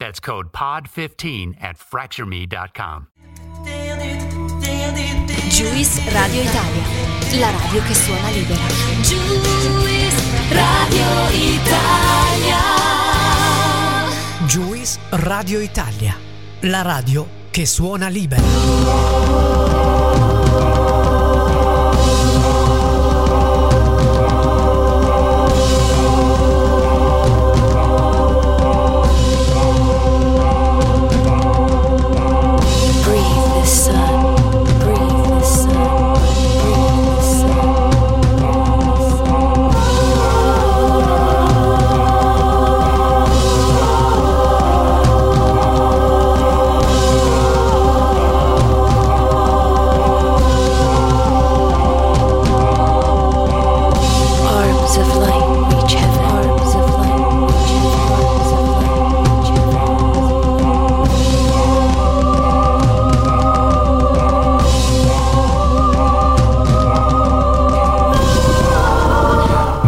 That's code POD15 at fractureme.com. Juice Radio Italia, la radio che suona libera. Juice Radio Italia. Juice Radio Italia, la radio che suona libera.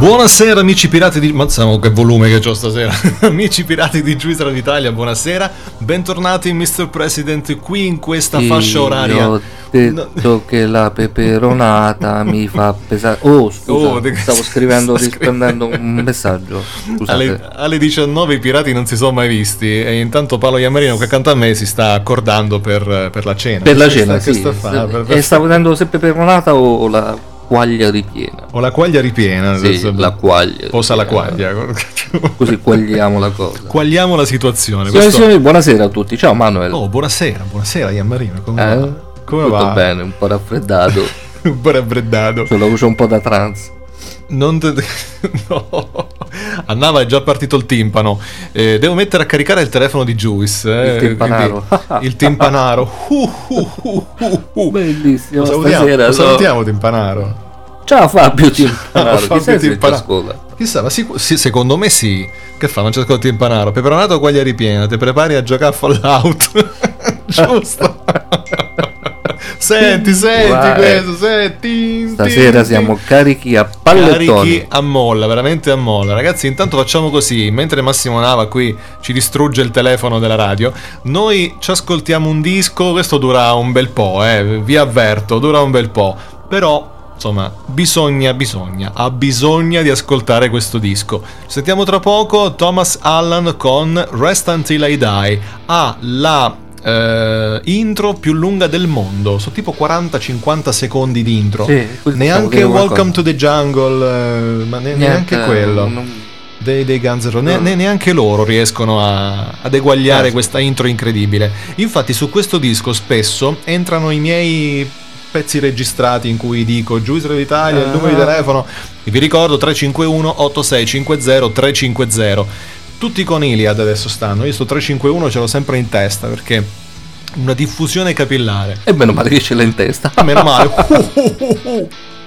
Buonasera amici pirati di... Mazziamo che volume che ho stasera. amici pirati di Juice Radio Italia, buonasera. Bentornati Mr. President qui in questa fascia oraria. Ho detto che la peperonata mi fa pesare. Oh, scusa, Oh, de- stavo scrivendo, sta rispondendo un messaggio. Alle, alle 19 i pirati non si sono mai visti e intanto Paolo Iammarino che accanto a me si sta accordando per, per la cena. Per la cena, sta- sì. sta a fare? Per- per- E stavo vedendo se peperonata o la quaglia ripiena. Ho la quaglia ripiena. Sì, la quaglia. Posa la quaglia. Così quagliamo la cosa. Quagliamo la situazione. E Questo- signori, buonasera a tutti. Ciao Manuel. Oh, buonasera, buonasera Iammarino. Come Eh? va? Come Tutto va? bene, un po' raffreddato. Un po' raffreddato. C'ho la voce un po' da trans. Non te- no. Annava è già partito il timpano. Eh, devo mettere a caricare il telefono di Juice. eh, Il timpanaro. quindi- il timpanaro. Uh, uh, uh. Bellissimo. Lo salutiamo, Stasera lo salutiamo timpanaro. Ciao Fabio Timpanaro. Fabio Chissà se ci Timpanaro. Chissà, ma sicu- sì, secondo me sì. Che fa? Il timpanaro. Peperonato quaglia ripiena. Ti prepari a giocare a Fallout. Giusto. senti, senti Vai. questo, senti. Stasera tin, siamo carichi a pallettoni. Carichi a molla, veramente a molla. Ragazzi, intanto facciamo così, mentre Massimo Nava qui ci distrugge il telefono della radio, noi ci ascoltiamo un disco, questo dura un bel po', eh, vi avverto, dura un bel po', però insomma, bisogna, bisogna, ha bisogno di ascoltare questo disco. Sentiamo tra poco Thomas Allan con Rest Until I Die, ha la eh, intro più lunga del mondo, sono tipo 40-50 secondi di intro. Sì, Neanche Welcome to the Jungle, eh, ma ne- neanche Niente, quello non- dei, dei Guns N' Roses, ne- ne- neanche loro riescono a, ad eguagliare Eh. questa intro incredibile. Infatti, su questo disco spesso entrano i miei pezzi registrati in cui dico Juice Radio Italia, il numero di Ah. telefono, e vi ricordo 351 8650 350. Tutti con Iliad adesso stanno, io sto 351 ce l'ho sempre in testa perché una diffusione capillare. E meno male che ce l'ha in testa. Ah, meno male.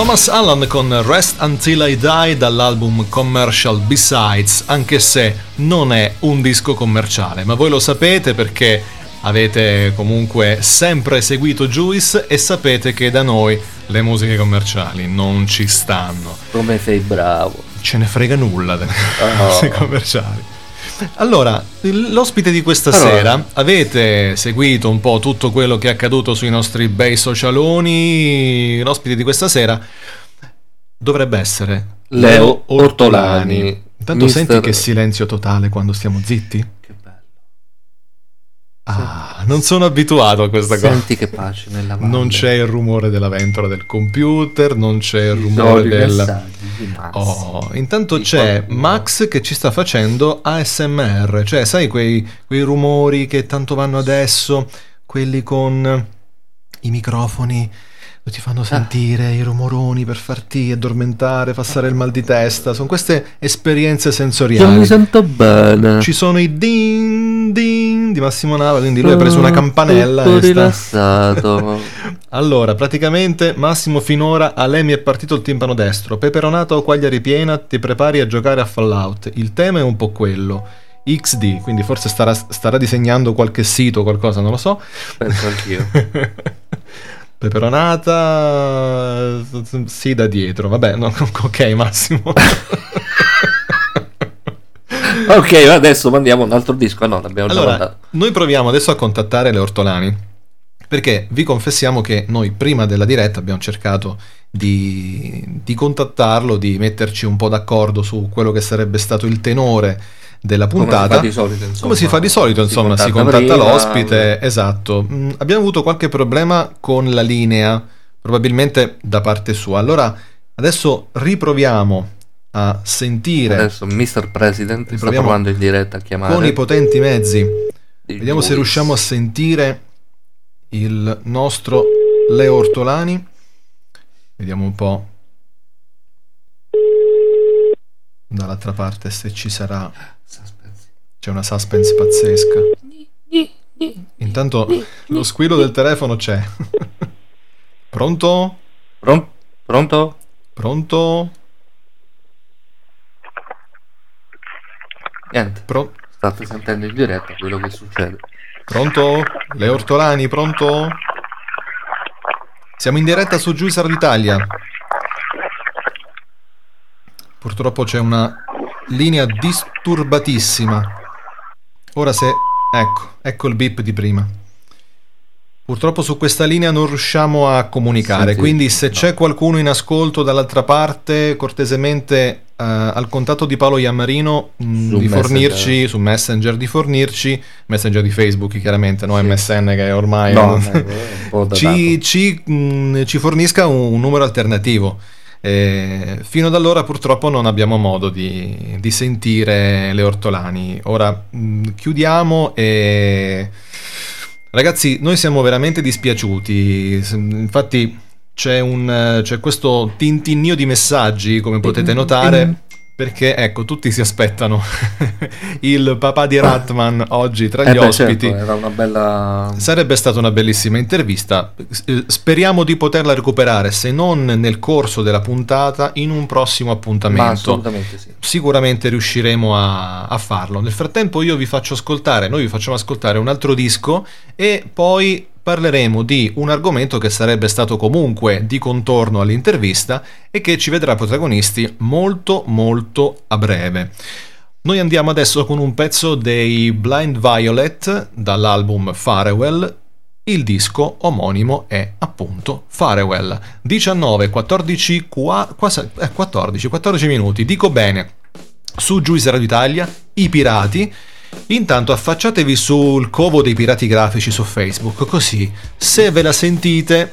Thomas Allen con Rest Until I Die dall'album Commercial Besides, anche se non è un disco commerciale, ma voi lo sapete perché avete comunque sempre seguito Juice e sapete che da noi le musiche commerciali non ci stanno. Come sei bravo. Ce ne frega nulla delle Oh. musiche commerciali. Allora, l'ospite di questa Allora. sera, avete seguito un po' tutto quello che è accaduto sui nostri bei socialoni? L'ospite di questa sera dovrebbe essere Leo Ortolani. Intanto Mister- senti che silenzio totale quando stiamo zitti? Ah, non sono abituato a questa cosa. Senti che pace nella valle. Non c'è il rumore della ventola del computer, non c'è il rumore soliti del... Oh, intanto Di c'è qualcuno. Max che ci sta facendo ASMR, cioè sai quei, quei rumori che tanto vanno adesso, quelli con i microfoni ti Ah. fanno sentire i rumoroni per farti addormentare, passare il mal di testa, sono queste esperienze Io mi sensoriali. sento bene. Ci sono i din din di Massimo Nava, quindi lui ha preso una campanella Tutto e sta... rilassato. Allora, praticamente Massimo finora a lei mi è partito il timpano destro. Peperonata o quaglia ripiena, ti prepari a giocare a Fallout. Il tema è un po' quello. XD, quindi forse starà, starà disegnando qualche sito o qualcosa, non lo so. Penso anch'io. Peperonata, sì, da dietro. Vabbè, no, ok, Massimo. ok, adesso mandiamo un altro disco. Ah no, l'abbiamo già Allora, mandato. noi proviamo adesso a contattare le ortolani. Perché vi confessiamo che noi prima della diretta abbiamo cercato di, di contattarlo, di metterci un po' d'accordo su quello che sarebbe stato il tenore della puntata. Come si fa di solito, insomma. Si fa di solito, insomma, si, contatta contatta prima, l'ospite, esatto. Mm, abbiamo avuto qualche problema con la linea, probabilmente da parte sua. Allora, adesso riproviamo a sentire Adesso Mr. President sta provando in diretta a chiamare. con i potenti mezzi il Vediamo se Luis. riusciamo a sentire il nostro Leo Ortolani. Vediamo un po' dall'altra parte se ci sarà. Suspense. C'è una suspense pazzesca. Intanto lo squillo del telefono c'è. Pronto? Pron- pronto? Pronto? Niente. Pro- State sentendo in diretta quello che succede. Pronto? Leo Ortolani, pronto? Siamo in diretta su Giuisar d'Italia. Purtroppo c'è una linea disturbatissima. Ora se... Ecco, ecco il beep di prima. Purtroppo su questa linea non riusciamo a comunicare, Senti, quindi se no. c'è qualcuno in ascolto dall'altra parte, cortesemente eh, al contatto di Paolo Iammarino mh, Su di Messenger. fornirci su Messenger di fornirci Messenger di Facebook chiaramente, no Sì. MSN che ormai No, eh, è un datato. ci, ci, mh, ci fornisca un numero alternativo. Eh, fino ad allora purtroppo non abbiamo modo di, di sentire le ortolani. Ora mh, chiudiamo e ragazzi, noi siamo veramente dispiaciuti. Infatti c'è, un, c'è questo tintinnio di messaggi, come potete notare. Perché ecco, tutti si aspettano il papà di Ratman oggi tra Eh gli beh, ospiti. certo, era una bella... Sarebbe stata una bellissima intervista. Eh, Speriamo di poterla recuperare, se non nel corso della puntata, in un prossimo appuntamento. assolutamente sì. Sicuramente riusciremo a, a farlo. Nel frattempo, io vi faccio ascoltare, noi vi facciamo ascoltare un altro disco e poi parleremo di un argomento che sarebbe stato comunque di contorno all'intervista e che ci vedrà protagonisti molto molto a breve. Noi andiamo adesso con un pezzo dei Blind Violet dall'album Farewell. Il disco omonimo è appunto Farewell. 19, 14, qua- quasi- eh, 14, 14 minuti. Dico bene. Su Giuice Radio Italia, i pirati. Intanto affacciatevi sul covo dei pirati grafici su Facebook, così se ve la sentite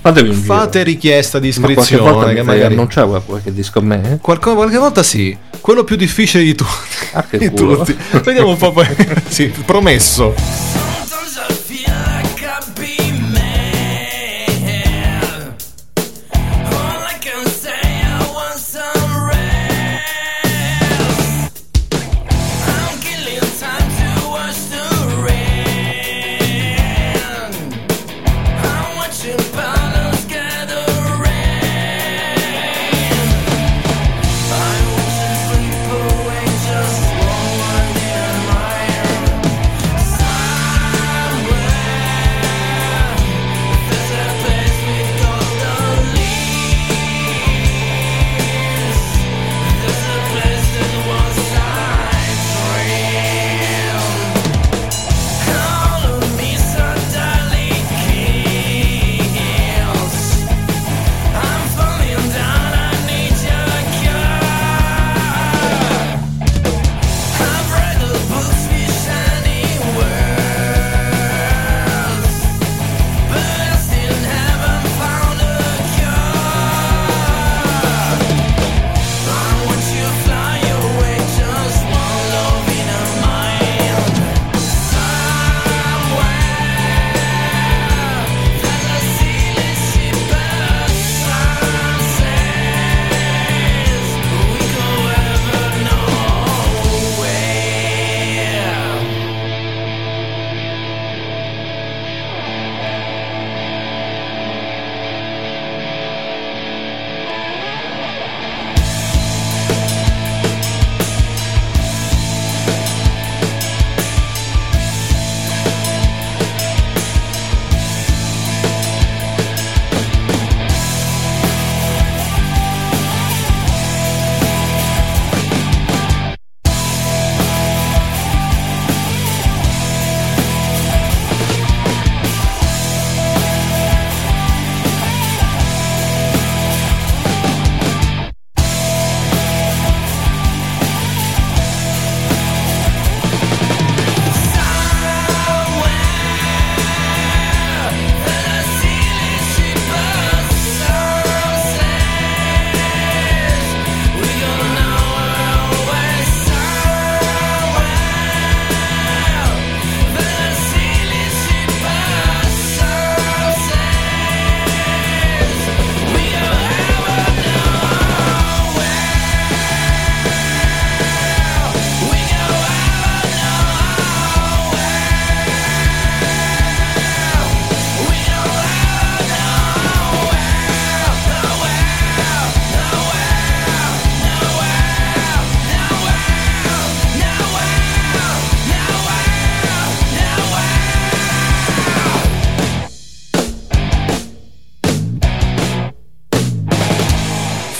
Fatevi un fate giro. richiesta di Ma qualche iscrizione. che magari... annunciare qual- qualche disco a me? eh? Qualco- qualche volta sì, quello più difficile di tutti. Ah, Di tutti. Vediamo un po' poi. sì, promesso.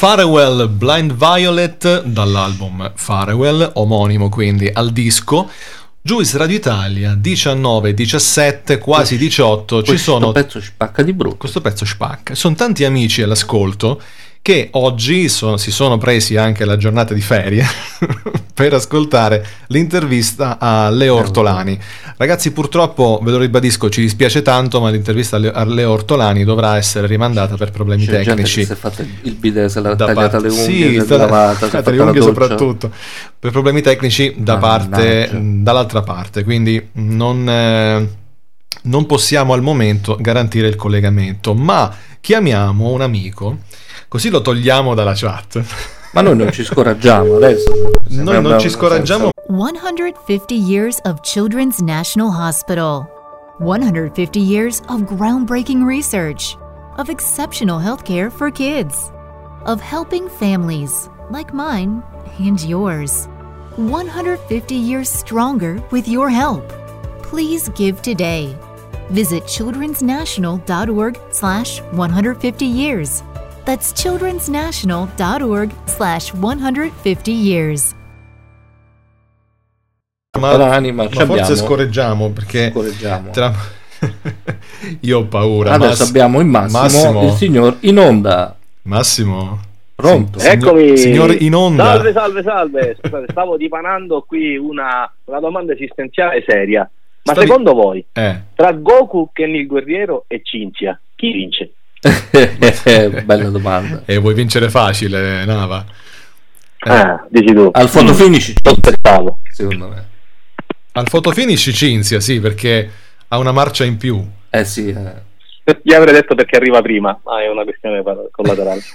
Farewell Blind Violet dall'album Farewell, omonimo quindi al disco. Juice Radio Italia 19, 17, quasi 18. Ci Questo sono pezzo spacca di brutto. questo pezzo spacca. Sono tanti amici all'ascolto che oggi so- si sono presi anche la giornata di ferie per ascoltare l'intervista a Leo Ortolani. Ragazzi, purtroppo, ve lo ribadisco, ci dispiace tanto, ma l'intervista a Le- a Leo Ortolani dovrà essere rimandata per problemi C'è gente tecnici. che si è fatta il bidet, se l'ha Da tagliata parte- le unghie, sì, è sta- lavata, le unghie soprattutto. Per problemi tecnici da parte, dall'altra parte. Quindi non, eh, non possiamo al momento garantire il collegamento ma chiamiamo un amico così lo togliamo dalla chat Ma noi non ci scoraggiamo adesso. noi non ci scoraggiamo 150 years of Children's National Hospital. 150 years of groundbreaking research, of exceptional healthcare for kids, of helping families like mine and yours. 150 years stronger with your help. Please give today. Visit childrensnational.org slash 150 years. That's childrensnational.org slash 150 years. ma, l'anima ma abbiamo. forse scorreggiamo perché Scorreggiamo. tra- io ho paura Adesso Mass- abbiamo in Massimo, Massimo il signor in onda. Massimo Pronto? Signor- Eccomi. signor in onda Salve, salve, salve. Scusate, stavo dipanando qui una, una domanda esistenziale seria. Ma Stavi- secondo voi, eh tra Goku, Ken il guerriero e Cinzia, chi vince? Bella domanda. e vuoi vincere facile Nava Eh. Ah, dici tu. Al foto finish, Lo aspettavo. secondo me. Al fotofinish Cinzia, sì, perché ha una marcia in più. Eh sì, eh. Gli avrei detto perché arriva prima, ma è una questione collaterale.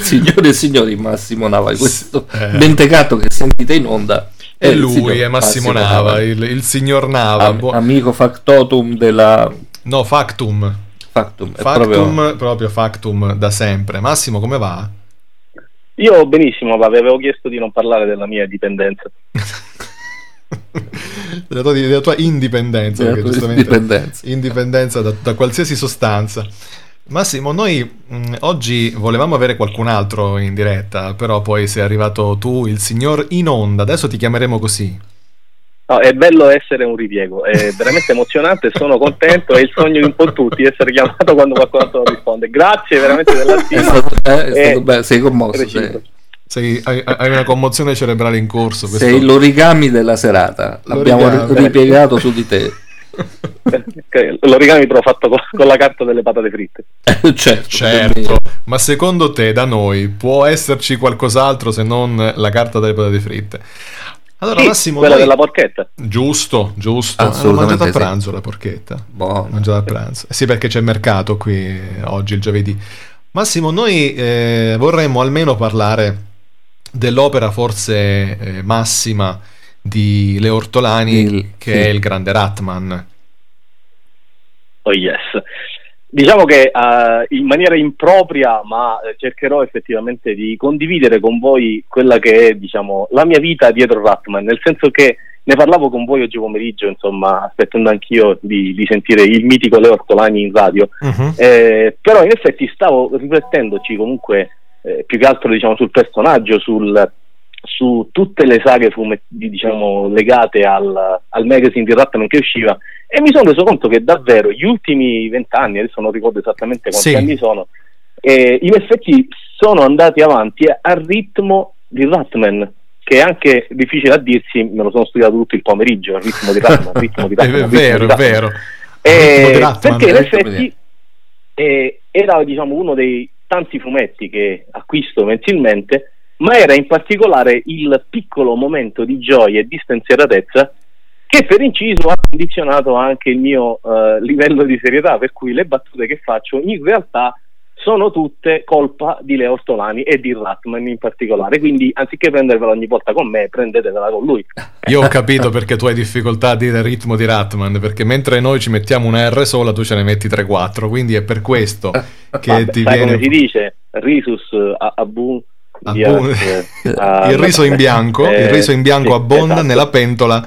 Signore e signori, Massimo Nava, questo Eh. mentecato che sentite in onda E il lui è Massimo Nava, il, il signor Nava. Am- Buo- amico factotum della no, Factum. Factum, è Factum, proprio proprio... Factum da sempre. Massimo, come va? Io benissimo, ma vi avevo chiesto di non parlare della mia dipendenza. della, tua, della tua indipendenza. Della perché tua giustamente indipendenza. indipendenza da, da qualsiasi sostanza. Massimo, noi mh, oggi volevamo avere qualcun altro in diretta, però poi sei arrivato tu, il signor in onda. Adesso ti chiameremo così. No, è bello essere un ripiego, è veramente emozionante, sono contento, è il sogno di un po' tutti essere chiamato quando qualcun altro risponde. Grazie veramente della è stima. stato, eh, è stato bello, sei commosso, sei. Sei- hai, hai una commozione cerebrale in corso. questo- sei l'origami della serata, l'abbiamo L'origami. ripiegato su di te. L'origami però fatto con, con la carta delle patate fritte. certo, Certo, ma secondo te da noi può esserci qualcos'altro se non la carta delle patate fritte? Allora, Sì, Massimo, quella noi- della porchetta. giusto, giusto. Hanno mangiato a sì. pranzo la porchetta. Buono. Mangiato a pranzo. Eh Sì, perché c'è mercato qui eh, oggi, il giovedì. Massimo, noi eh, vorremmo almeno parlare dell'opera forse eh, massima di Leo Ortolani, Il- che sì. è il grande Ratman. Oh yes. Diciamo che eh, in maniera impropria, ma eh, cercherò effettivamente di condividere con voi quella che è, diciamo, la mia vita dietro Ratman, nel senso che ne parlavo con voi oggi pomeriggio, insomma, aspettando anch'io di, di sentire il mitico Leo Ortolani in radio. Mhm. Eh, però in effetti stavo riflettendoci comunque eh, più che altro diciamo, sul personaggio, sul, su tutte le saghe fume- di- diciamo, legate al, al magazine di Ratman che usciva e mi sono reso conto che davvero gli ultimi vent'anni, adesso non ricordo esattamente quanti Sì. anni sono, eh, in effetti sono andati avanti al ritmo di Ratman che è anche difficile a dirsi, me lo sono studiato tutto il pomeriggio, il ritmo di Ratman, il ritmo di È Ratman, ritmo vero, è vero. Eh, Ratman, perché in eh, effetti eh, era diciamo, uno dei tanti fumetti che acquisto mensilmente, ma era in particolare il piccolo momento di gioia e di spensieratezza che per inciso ha condizionato anche il mio eh, livello di serietà, per cui le battute che faccio in realtà sono tutte colpa di Leo Ortolani e di Ratman in particolare, quindi anziché prendervela ogni volta con me, prendetevela con lui. Io ho capito perché tu hai difficoltà a dire il ritmo di Ratman, perché mentre noi ci mettiamo una R sola, tu ce ne metti 3-4, quindi è per questo che Vabbè, ti sai viene... come si dice? Risus a, Abu Abu- ah, il riso in bianco, il riso in bianco abbonda nella pentola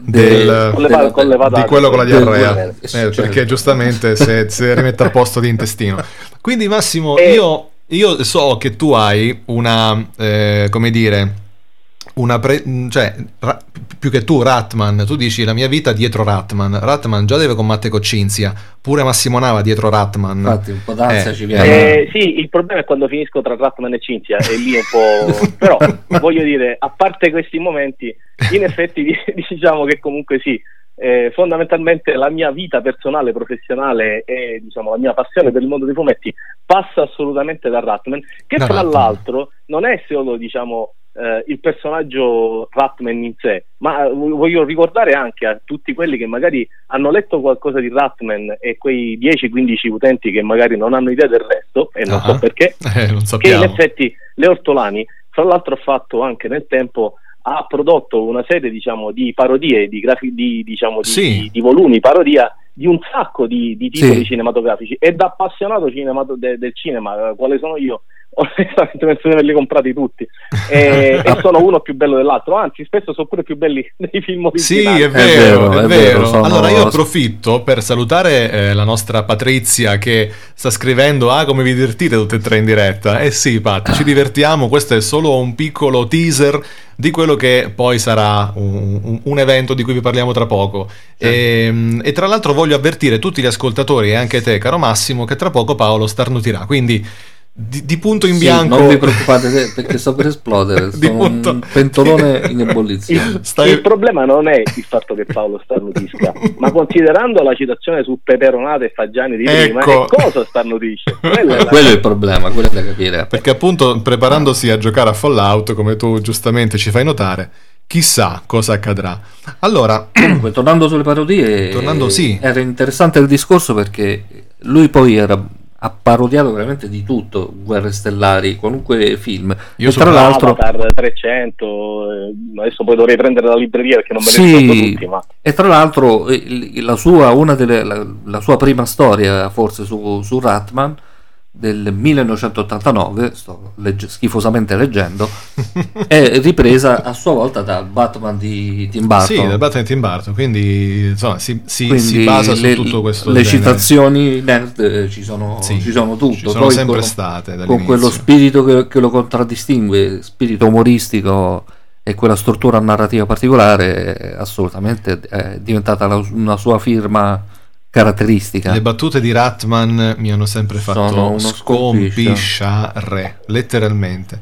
del- Con le con le di quello con la diarrea, del- eh, certo. perché giustamente se, se rimette a posto l'intestino. Quindi Massimo, Eh. io, io so che tu hai una, eh, come dire, una pre- cioè, ra- più che tu, Ratman, tu dici la mia vita dietro Ratman. Ratman già deve combattere con Cinzia, pure Massimo Nava dietro Ratman. Infatti un po' d'ansia Eh, ci viene. Eh, sì, il problema è quando finisco tra Ratman e Cinzia e lì è un po'... però voglio dire, a parte questi momenti, in effetti diciamo che comunque sì, eh, fondamentalmente la mia vita personale, professionale e diciamo la mia passione per il mondo dei fumetti passa assolutamente da Ratman, che Da tra Ratman. l'altro non è solo diciamo eh, il personaggio Ratman in sé, ma eh, voglio ricordare anche a tutti quelli che magari hanno letto qualcosa di Ratman e quei 10-15 utenti che magari non hanno idea del resto, e non Ah. so perché, Eh, non che in effetti Leo Ortolani, fra l'altro, ha fatto anche nel tempo. Ha prodotto una serie diciamo, di parodie, di, grafi- di, diciamo, di, Sì. di- di volumi parodia di un sacco di, di titoli Sì. cinematografici e da appassionato cinemato- de- del cinema, eh, quale sono io, onestamente penso di averli comprati tutti e, e sono uno più bello dell'altro, anzi spesso sono pure più belli dei film Sì, originali. è vero, è vero, vero. sono- Allora io approfitto per salutare eh, la nostra Patrizia che sta scrivendo Ah, come vi divertite tutte e tre in diretta. Eh sì, Pat, ci divertiamo, questo è solo un piccolo teaser di quello che poi sarà un, un- evento di cui vi parliamo tra poco. E, e tra l'altro voglio avvertire tutti gli ascoltatori e anche te, caro Massimo, che tra poco Paolo starnutirà. Quindi di, di punto in Sì, bianco... non vi preoccupate perché sto per esplodere. Di Sono punto- un pentolone in ebollizione. Il, Stai- il problema non è il fatto che Paolo starnutisca, ma considerando la citazione su peperonate e fagiani di prima, Ecco. e cosa starnutisce? Quella è la- Quello è il problema, quello è da capire. Perché appunto preparandosi a giocare a Fallout, come tu giustamente ci fai notare, chissà cosa accadrà. Allora, Comunque, tornando sulle parodie, Tornando, sì. era interessante il discorso perché lui poi era ha parodiato veramente di tutto, Guerre Stellari, qualunque film. Io e sono tra l'altro, Avatar 300, eh, adesso poi dovrei prendere la libreria perché non me ne Sì. ricordo tutti, ma e tra l'altro eh, la sua, una delle, la, la sua prima storia, forse su, su Ratman, del 1989, sto legge- schifosamente leggendo, è ripresa a sua volta da Batman di Tim Burton. sì, da Batman e Tim Burton, quindi insomma si, si- Quindi si basa su le, tutto questo le genere. citazioni nerd eh, ci sono, Sì, ci sono tutto ci sono Poi sempre con, state con dall'inizio. quello spirito che, che lo contraddistingue spirito umoristico e quella struttura narrativa particolare assolutamente è diventata la- una sua firma caratteristica Le battute di Ratman mi hanno sempre Sono fatto uno scompisciare, letteralmente.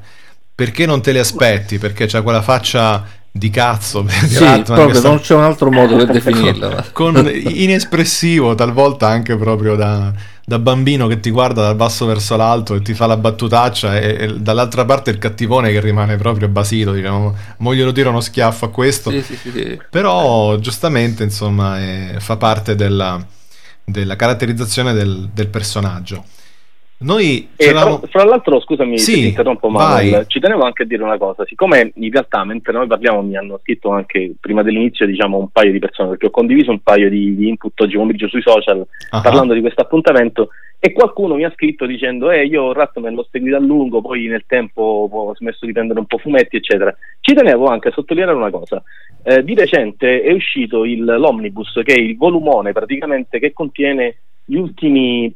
Perché non te le aspetti? Perché c'ha quella faccia di cazzo di sì, Ratman proprio sta- non c'è un altro modo per definirla ma- con inespressivo, talvolta anche proprio da, da bambino che ti guarda dal basso verso l'alto e ti fa la battutaccia e, e dall'altra parte il cattivone che rimane proprio basito, diciamo, mo glielo tiro uno schiaffo a questo. Sì, sì, sì, sì. Però giustamente insomma è- fa parte della, della caratterizzazione del, del personaggio. Noi E c'eravamo... fra, l'altro, scusami Sì, se ti interrompo, vai. Manuel, ci tenevo anche a dire una cosa. Siccome in realtà mentre noi parliamo mi hanno scritto anche prima dell'inizio diciamo un paio di persone, perché ho condiviso un paio di, di input oggi pomeriggio sui social Ah, parlando di questo appuntamento e qualcuno mi ha scritto dicendo eh io Ratman l'ho seguito a lungo, poi nel tempo ho smesso di prendere un po' fumetti eccetera. Ci tenevo anche a sottolineare una cosa. Eh, di recente è uscito il, l'Omnibus, che è il volumone praticamente che contiene gli ultimi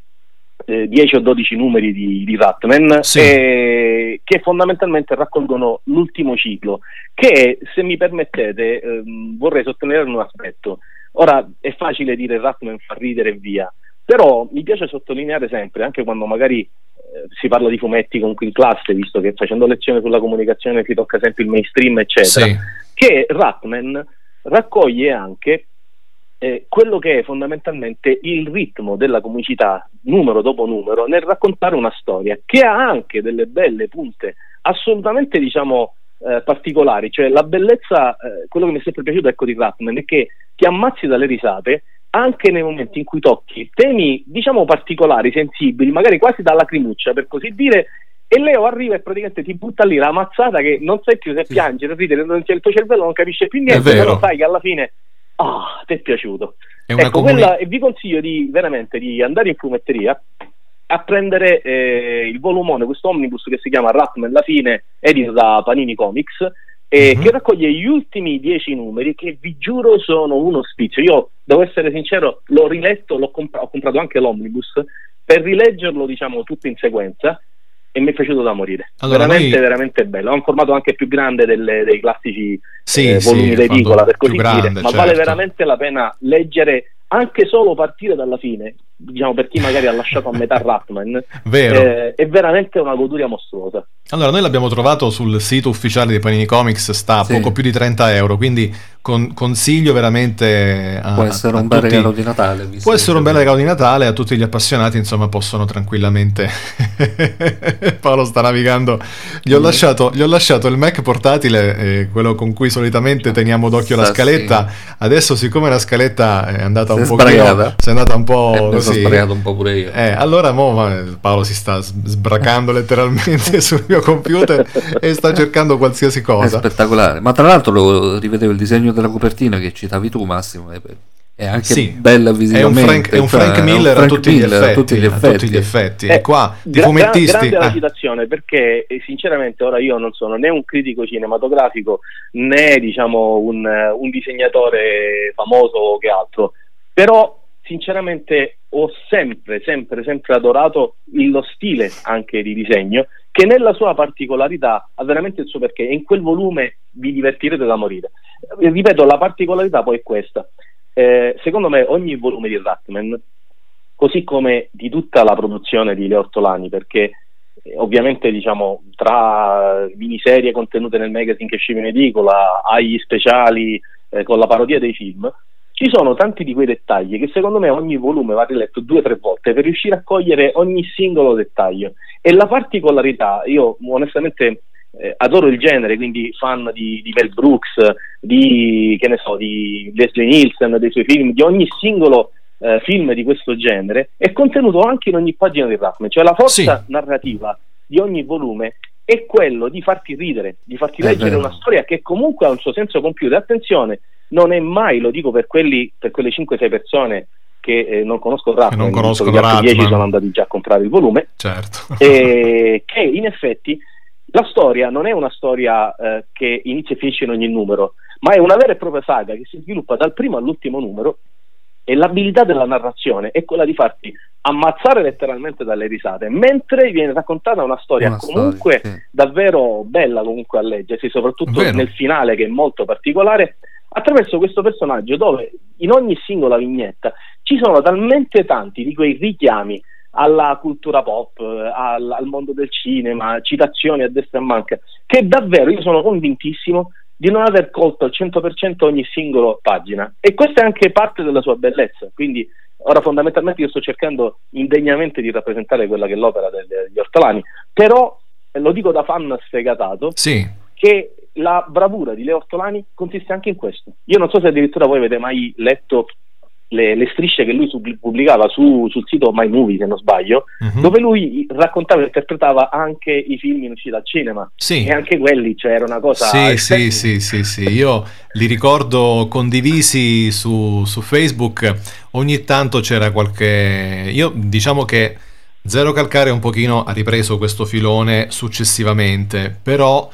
eh, 10 o 12 numeri di, di Ratman Sì. eh, che fondamentalmente raccolgono l'ultimo ciclo che se mi permettete ehm, vorrei sottolineare un aspetto ora è facile dire Ratman fa ridere e via però mi piace sottolineare sempre anche quando magari eh, si parla di fumetti comunque in classe visto che facendo lezione sulla comunicazione si tocca sempre il mainstream eccetera Sì. che Ratman raccoglie anche eh, quello che è fondamentalmente il ritmo della comicità numero dopo numero nel raccontare una storia che ha anche delle belle punte assolutamente diciamo eh, particolari, cioè la bellezza, eh, quello che mi è sempre piaciuto ecco di Ratman è che ti ammazzi dalle risate anche nei momenti in cui tocchi temi diciamo particolari, sensibili, magari quasi da lacrimuccia per così dire e Leo arriva e praticamente ti butta lì la mazzata che non sai più se piangere, ridere, non c'è il tuo cervello non capisce più niente, però sai che alla fine ah, ti è piaciuto. È ecco, comuni- quella, e vi consiglio di veramente di andare in fumetteria a prendere eh, il volumone, questo omnibus che si chiama Ratman la fine, edito da Panini Comics, e Mhm. che raccoglie gli ultimi dieci numeri che vi giuro sono uno spizio. Io devo essere sincero, l'ho riletto, l'ho compra- ho comprato anche l'omnibus per rileggerlo diciamo tutto in sequenza e mi è piaciuto da morire. Allora, veramente, noi- veramente bello. È un formato anche più grande delle- dei classici Sì, eh, sì, volumi il d'edicola, per così grande, dire, ma certo. vale veramente la pena leggere anche solo partire dalla fine, diciamo per chi magari ha lasciato a metà Ratman, Vero. eh, è veramente una goduria mostruosa. Allora, noi l'abbiamo trovato sul sito ufficiale di Panini Comics, sta a Sì. poco più di 30 euro, quindi con- consiglio veramente a Può essere a un bel tutti- regalo di Natale. Può essere un bel regalo di Natale a tutti gli appassionati, insomma, possono tranquillamente. Paolo sta navigando. Gli ho, Mm. lasciato, gli ho lasciato il Mac portatile, eh, quello con cui solitamente teniamo d'occhio la Sa, scaletta. Adesso, siccome la scaletta è andata Si un po' è andata un po' sono così. sbagliato un po' pure io. Eh, allora mo, ma, Paolo si sta sbracando letteralmente sul mio computer e sta cercando qualsiasi È cosa. spettacolare. Ma tra l'altro lo rivedevo il disegno della copertina che citavi tu, Massimo. È, è anche Sì, bella È un visivamente. Frank, è un cioè, Frank è un Miller, a, tutti gli Miller effetti, a tutti gli a tutti effetti. gli effetti. Eh, E qua, di gra- gra- fumettisti... grande la eh, citazione perché eh, sinceramente ora io non sono né un critico cinematografico né diciamo un, eh, un disegnatore famoso che altro, però sinceramente ho sempre, sempre, sempre adorato lo stile anche di disegno che nella sua particolarità ha veramente il suo perché e in quel volume vi divertirete da morire. Ripeto, la particolarità poi è questa. Eh, secondo me ogni volume di Ratman così come di tutta la produzione di Leo Ortolani, perché eh, ovviamente diciamo tra miniserie contenute nel magazine che esce in edicola agli speciali eh, con la parodia dei film, ci sono tanti di quei dettagli che secondo me ogni volume va riletto due o tre volte per riuscire a cogliere ogni singolo dettaglio. E la particolarità, io onestamente eh, adoro il genere, quindi fan di, di Mel Brooks, di, che ne so, di Leslie Nielsen, dei suoi film, di ogni singolo eh, film di questo genere, è contenuto anche in ogni pagina di Ratman, cioè la forza Sì. narrativa di ogni volume è quello di farti ridere, di farti leggere una storia che comunque ha un suo senso compiuto. Attenzione, non è mai, lo dico per, quelli, per quelle 5-6 persone che eh, non conoscono Ratman, non che gli altri 10 Ratman. sono andati già a comprare il volume, Certo. e che in effetti la storia non è una storia eh, che inizia e finisce in ogni numero, ma è una vera e propria saga che si sviluppa dal primo all'ultimo numero e l'abilità della narrazione è quella di farti ammazzare letteralmente dalle risate, mentre viene raccontata una storia Una comunque storia, sì. davvero bella comunque a leggersi, soprattutto Vero. nel finale che è molto particolare, attraverso questo personaggio dove in ogni singola vignetta ci sono talmente tanti di quei richiami alla cultura pop, al, al mondo del cinema, citazioni a destra e manca, che davvero io sono convintissimo di non aver colto al 100% ogni singola pagina. E questa è anche parte della sua bellezza, quindi ora fondamentalmente io sto cercando indegnamente di rappresentare quella che è l'opera degli ortolani, però eh, lo dico da fan sfegatato, Sì, che la bravura di Leo Ortolani consiste anche in questo. Io non so se addirittura voi avete mai letto le, le strisce che lui pubblicava su- sul sito My Movie, se non sbaglio, Mhm. dove lui raccontava e interpretava anche i film in uscita al cinema. Sì. E anche quelli, cioè era una cosa... Sì, sì, sì, sì, sì, io li ricordo condivisi su, su Facebook, ogni tanto c'era qualche... Io diciamo che Zero Calcare un pochino ha ripreso questo filone successivamente, però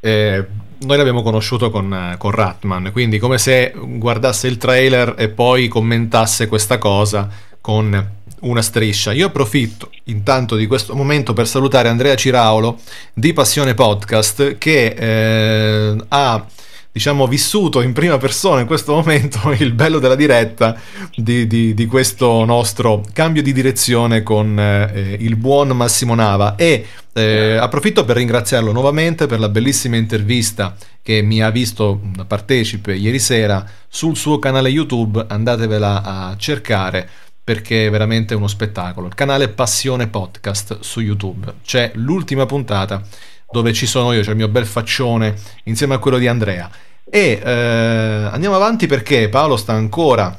eh, noi l'abbiamo conosciuto con, con Ratman, quindi come se guardasse il trailer e poi commentasse questa cosa con una striscia. Io approfitto intanto di questo momento per salutare Andrea Ciraulo di Passione Podcast che eh, ha diciamo vissuto in prima persona in questo momento il bello della diretta di, di- di questo nostro cambio di direzione con eh, il buon Massimo Nava e eh, approfitto per ringraziarlo nuovamente per la bellissima intervista che mi ha visto partecipe ieri sera sul suo canale YouTube andatevela a cercare perché è veramente uno spettacolo. Il canale Passione Podcast su YouTube. C'è l'ultima puntata dove ci sono io, c'è il mio bel faccione insieme a quello di Andrea. E eh, andiamo avanti perché Paolo sta ancora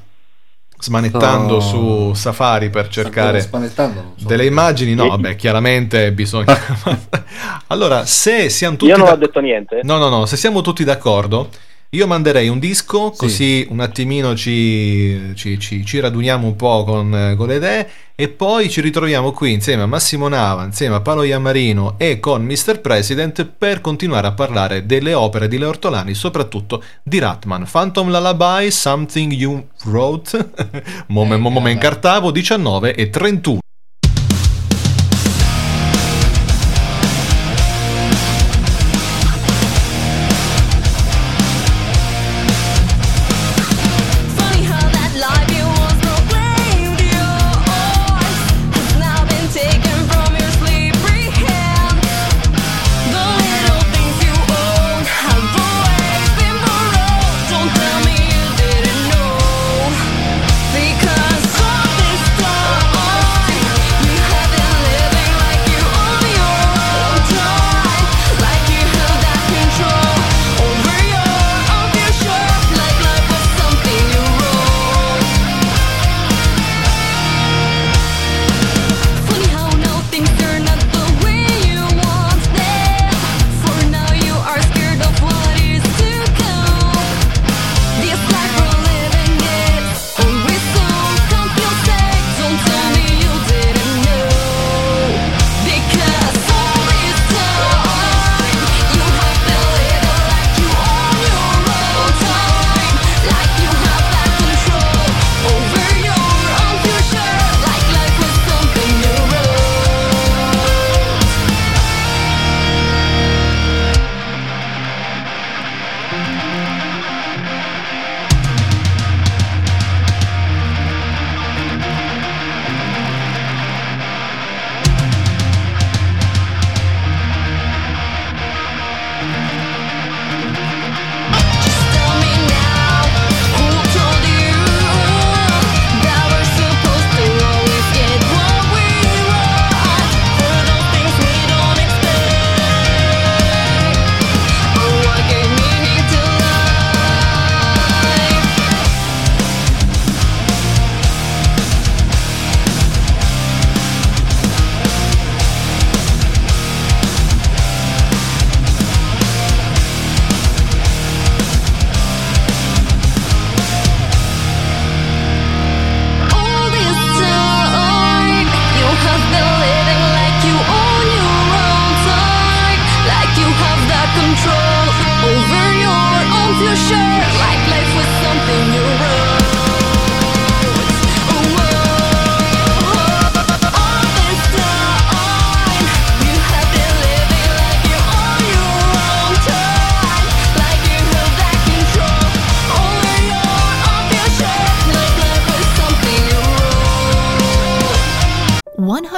smanettando Sto- su Safari per cercare so. delle immagini. No, vabbè, chiaramente bisogna. allora, se siamo tutti Io non ho detto niente. No, no, no, se siamo tutti d'accordo, Io manderei un disco, Sì. così un attimino ci, ci- ci- ci raduniamo un po' con, eh, con le idee e poi ci ritroviamo qui insieme a Massimo Nava, insieme a Paolo Iammarino e con Mr. President per continuare a parlare delle opere di Leo Ortolani, soprattutto di Ratman. Phantom Lullaby, Something You Wrote, Mome, Eh, Mome vabbè. Incartavo, 19 e 31.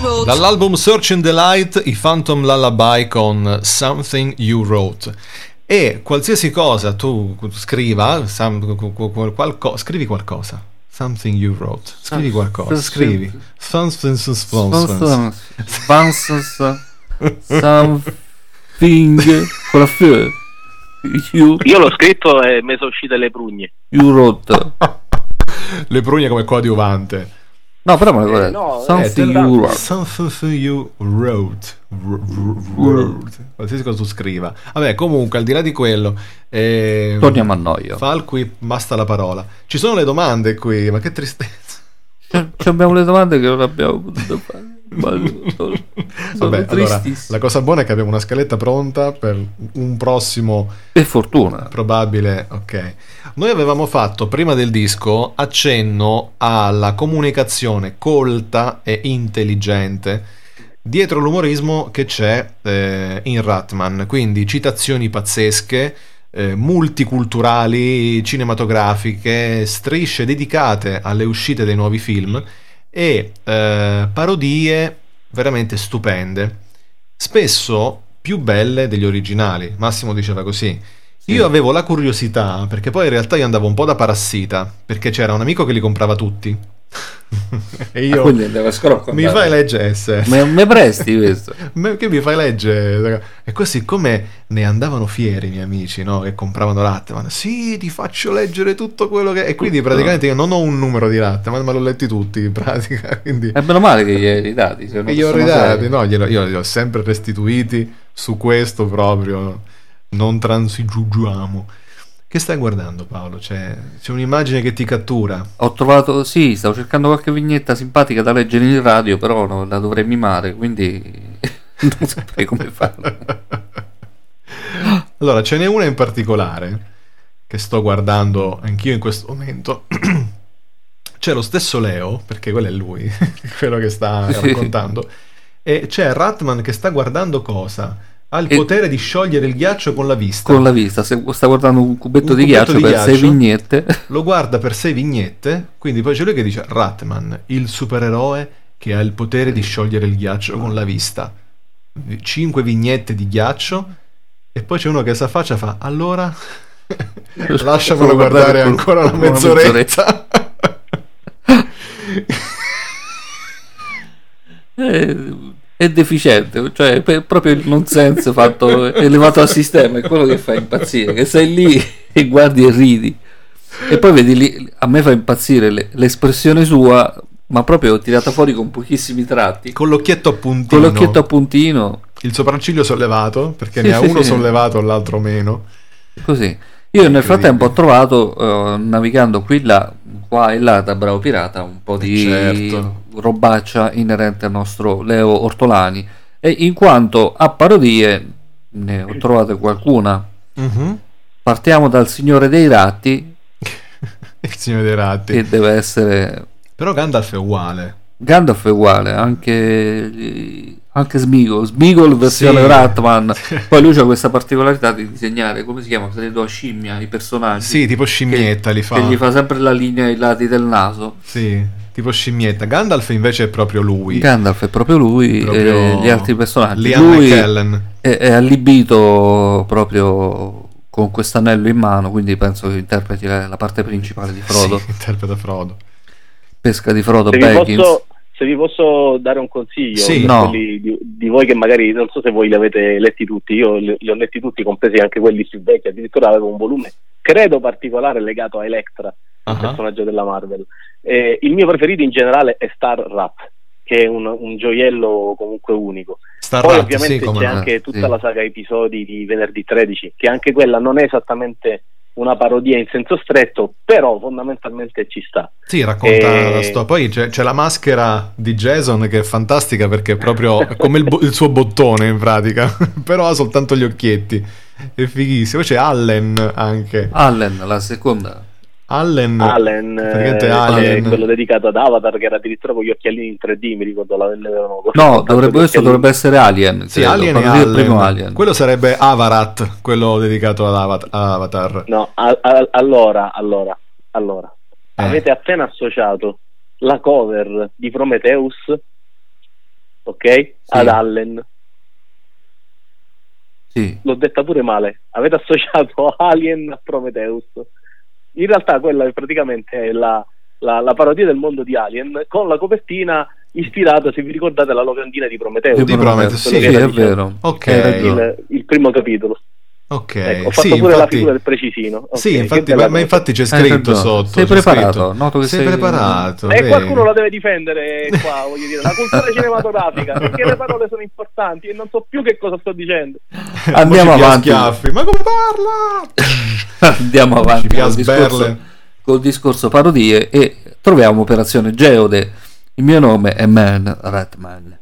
Wrote. Dall'album Search and Delight, i Phantom Lullaby con Something You Wrote. E qualsiasi cosa tu scriva, qualco- scrivi qualcosa. Something you wrote. Scrivi Ah, qualcosa. cosa Scrivi. Something suspense. Sponsors something con la F. You, Io l'ho scritto e mi sono uscite le prugne. you wrote. Le prugne come coadiuvante. No, però me lo Eh, no, Something eh, you wrote. Something you wrote. Wrote. Qualsiasi cosa tu scriva. Vabbè, comunque, al di là di quello. eh, Torniamo a noi. Falqui, basta la parola. Ci sono le domande qui, ma che tristezza. Ci abbiamo le domande che non abbiamo potuto fare. Vabbè, allora, la cosa buona è che abbiamo una scaletta pronta per un prossimo Per fortuna. probabile. Ok. Noi avevamo fatto prima del disco accenno alla comunicazione colta e intelligente dietro l'umorismo che c'è eh, in Ratman. Quindi citazioni pazzesche, eh, multiculturali, cinematografiche, strisce dedicate alle uscite dei nuovi film e eh, parodie veramente stupende, spesso più belle degli originali. Massimo diceva così. Io avevo la curiosità, perché poi in realtà io andavo un po' da parassita, perché c'era un amico che li comprava tutti. e Ah, io scrocco. mi fai leggere SS. Me, me presti questo? Ma che mi fai leggere? E così come ne andavano fieri i miei amici, no? Che compravano Ratman. Sì, ti faccio leggere tutto quello che... E quindi praticamente io non ho un numero di Ratman, ma l'ho letti tutti in pratica. Quindi... È meno male che gli hai ridati. E gli ho ridati, no, glielo- io li ho sempre restituiti su questo proprio. Non transigiugiamo. Che stai guardando Paolo? C'è, c'è un'immagine che ti cattura. Ho trovato, sì, stavo cercando qualche vignetta simpatica da leggere in radio, però no, la dovrei mimare, quindi non saprei come farlo. Allora, ce n'è una in particolare che sto guardando anch'io in questo momento. C'è lo stesso Leo, perché quello è lui, quello che sta raccontando. E c'è Ratman che sta guardando cosa? Ha il E- potere di sciogliere il ghiaccio con la vista. Con la vista, se sta guardando un cubetto Un di ghiaccio di per ghiaccio. sei vignette. Lo guarda per sei vignette, quindi poi c'è lui che dice Ratman, il supereroe che ha il potere di sciogliere il ghiaccio con la vista. Cinque vignette di ghiaccio e poi c'è uno che si affaccia e fa allora lasciamelo Solo guardare guardare ancora una una mezz'oretta. È, è deficiente, cioè è proprio il nonsense fatto elevato al sistema, è quello che fa impazzire, che sei lì e guardi e ridi. E poi vedi lì, a me fa impazzire le- l'espressione sua, ma proprio tirata fuori con pochissimi tratti, Con l'occhietto a puntino. con l'occhietto a puntino, Il sopracciglio sollevato, perché Sì, ne ha sì, uno sì. sollevato, l'altro meno. così. Io nel frattempo ho trovato, eh, navigando qui là, qua e là da Bravo Pirata, un po' di certo. Robaccia inerente al nostro Leo Ortolani. E in quanto a parodie, ne ho trovate qualcuna. Mhm. Partiamo dal Signore dei Ratti, Il signore dei ratti. che deve essere. Però Gandalf è uguale. Gandalf è uguale, anche, anche Smigol, Smigol versione Sì. Ratman. Poi lui ha questa particolarità di disegnare, come si chiama? Credo a scimmia i personaggi. Sì, tipo scimmietta li fa. Che gli fa sempre la linea ai lati del naso. Sì, tipo scimmietta. Gandalf invece è proprio lui. Gandalf è proprio lui Proprio e gli altri personaggi. Liam lui McKellen. è, è allibito proprio con quest'anello in mano, quindi penso che interpreti la, la parte principale di Frodo. Sì, interpreta Frodo. Pesca di Frodo Se vi, Baggins. posso, se vi posso dare un consiglio Sì. per No. quelli di, di voi che magari non so se voi li avete letti tutti, io li, li ho letti tutti, compresi anche quelli più vecchi, addirittura avevo un volume credo particolare legato a Electra, il Ah. personaggio della Marvel. Eh, il mio preferito in generale è Star Rat, che è un, un gioiello comunque unico. Star Poi Rat, ovviamente sì, c'è anche tutta Sì. la saga episodi di venerdì 13, che anche quella non è esattamente una parodia in senso stretto, però fondamentalmente ci sta. Sì, racconta Eh, la storia. Poi c'è, c'è la maschera di Jason che è fantastica perché è proprio come il, bo- il suo bottone in pratica, però ha soltanto gli occhietti. È fighissimo. Poi c'è Allen anche. Allen, la seconda. Allen, Allen, eh, Alien. è quello dedicato ad Avatar, che era addirittura con gli occhialini in 3D, mi ricordo la No, dovrebbe, questo dovrebbe essere Alien. Sì, credo, Alien Allen. primo Alien. Quello sarebbe Avarat, quello dedicato ad Avat- Avatar. No, a- a- allora, allora, allora. Eh. Avete appena associato la cover di Prometheus, ok? Ad Allen. Sì. L'ho detta pure male. Avete associato Alien a Prometheus. In realtà quella è praticamente la, la, la parodia del mondo di Alien con la copertina ispirata, se vi ricordate, alla locandina di Prometheus. Di Prometheus, Sì, sì, è vero. Ok. Hai ragione. il, il primo capitolo. Ok, Ecco, ho fatto sì, pure la infatti, figura del precisino. Ok, sì, infatti, ma, ma infatti c'è Hai scritto ragione. sotto. Sei preparato, scritto. noto che sei sei- preparato. E vedi? qualcuno la deve difendere qua, voglio dire, la cultura cinematografica, perché le parole sono importanti e non so più che cosa sto dicendo. Andiamo Mo ci pia avanti. schiaffi. Ma come parla? Andiamo Ci avanti col discorso, col discorso parodie e troviamo Operazione Geode. Il mio nome è Man Ratman.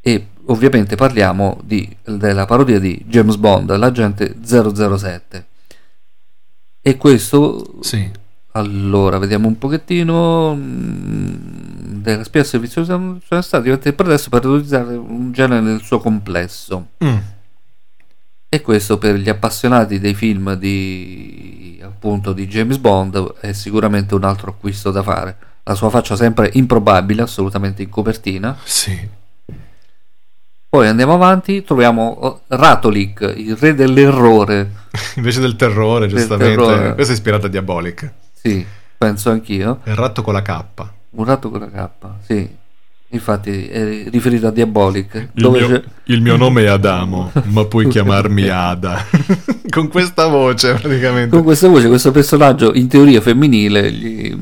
e ovviamente parliamo di- della parodia di James Bond, l'agente 007. E questo, Sì. allora, vediamo un pochettino, mm, della spia servizio sono stati interpretati per utilizzare un genere nel suo complesso. Mm. E questo per gli appassionati dei film di appunto di James Bond è sicuramente un altro acquisto da fare. La sua faccia sempre improbabile, assolutamente in copertina. Sì. Poi andiamo avanti, troviamo oh, Ratolik, il re dell'errore. Invece del terrore, giustamente. terrore. Questa è ispirata a Diabolic. Sì, penso anch'io. Il ratto con la K. Un ratto con la K, sì. Infatti è riferito a Diabolic. Il mio, il mio nome è Adamo, ma puoi chiamarmi Ada. con questa voce, praticamente. Con questa voce, questo personaggio in teoria femminile gli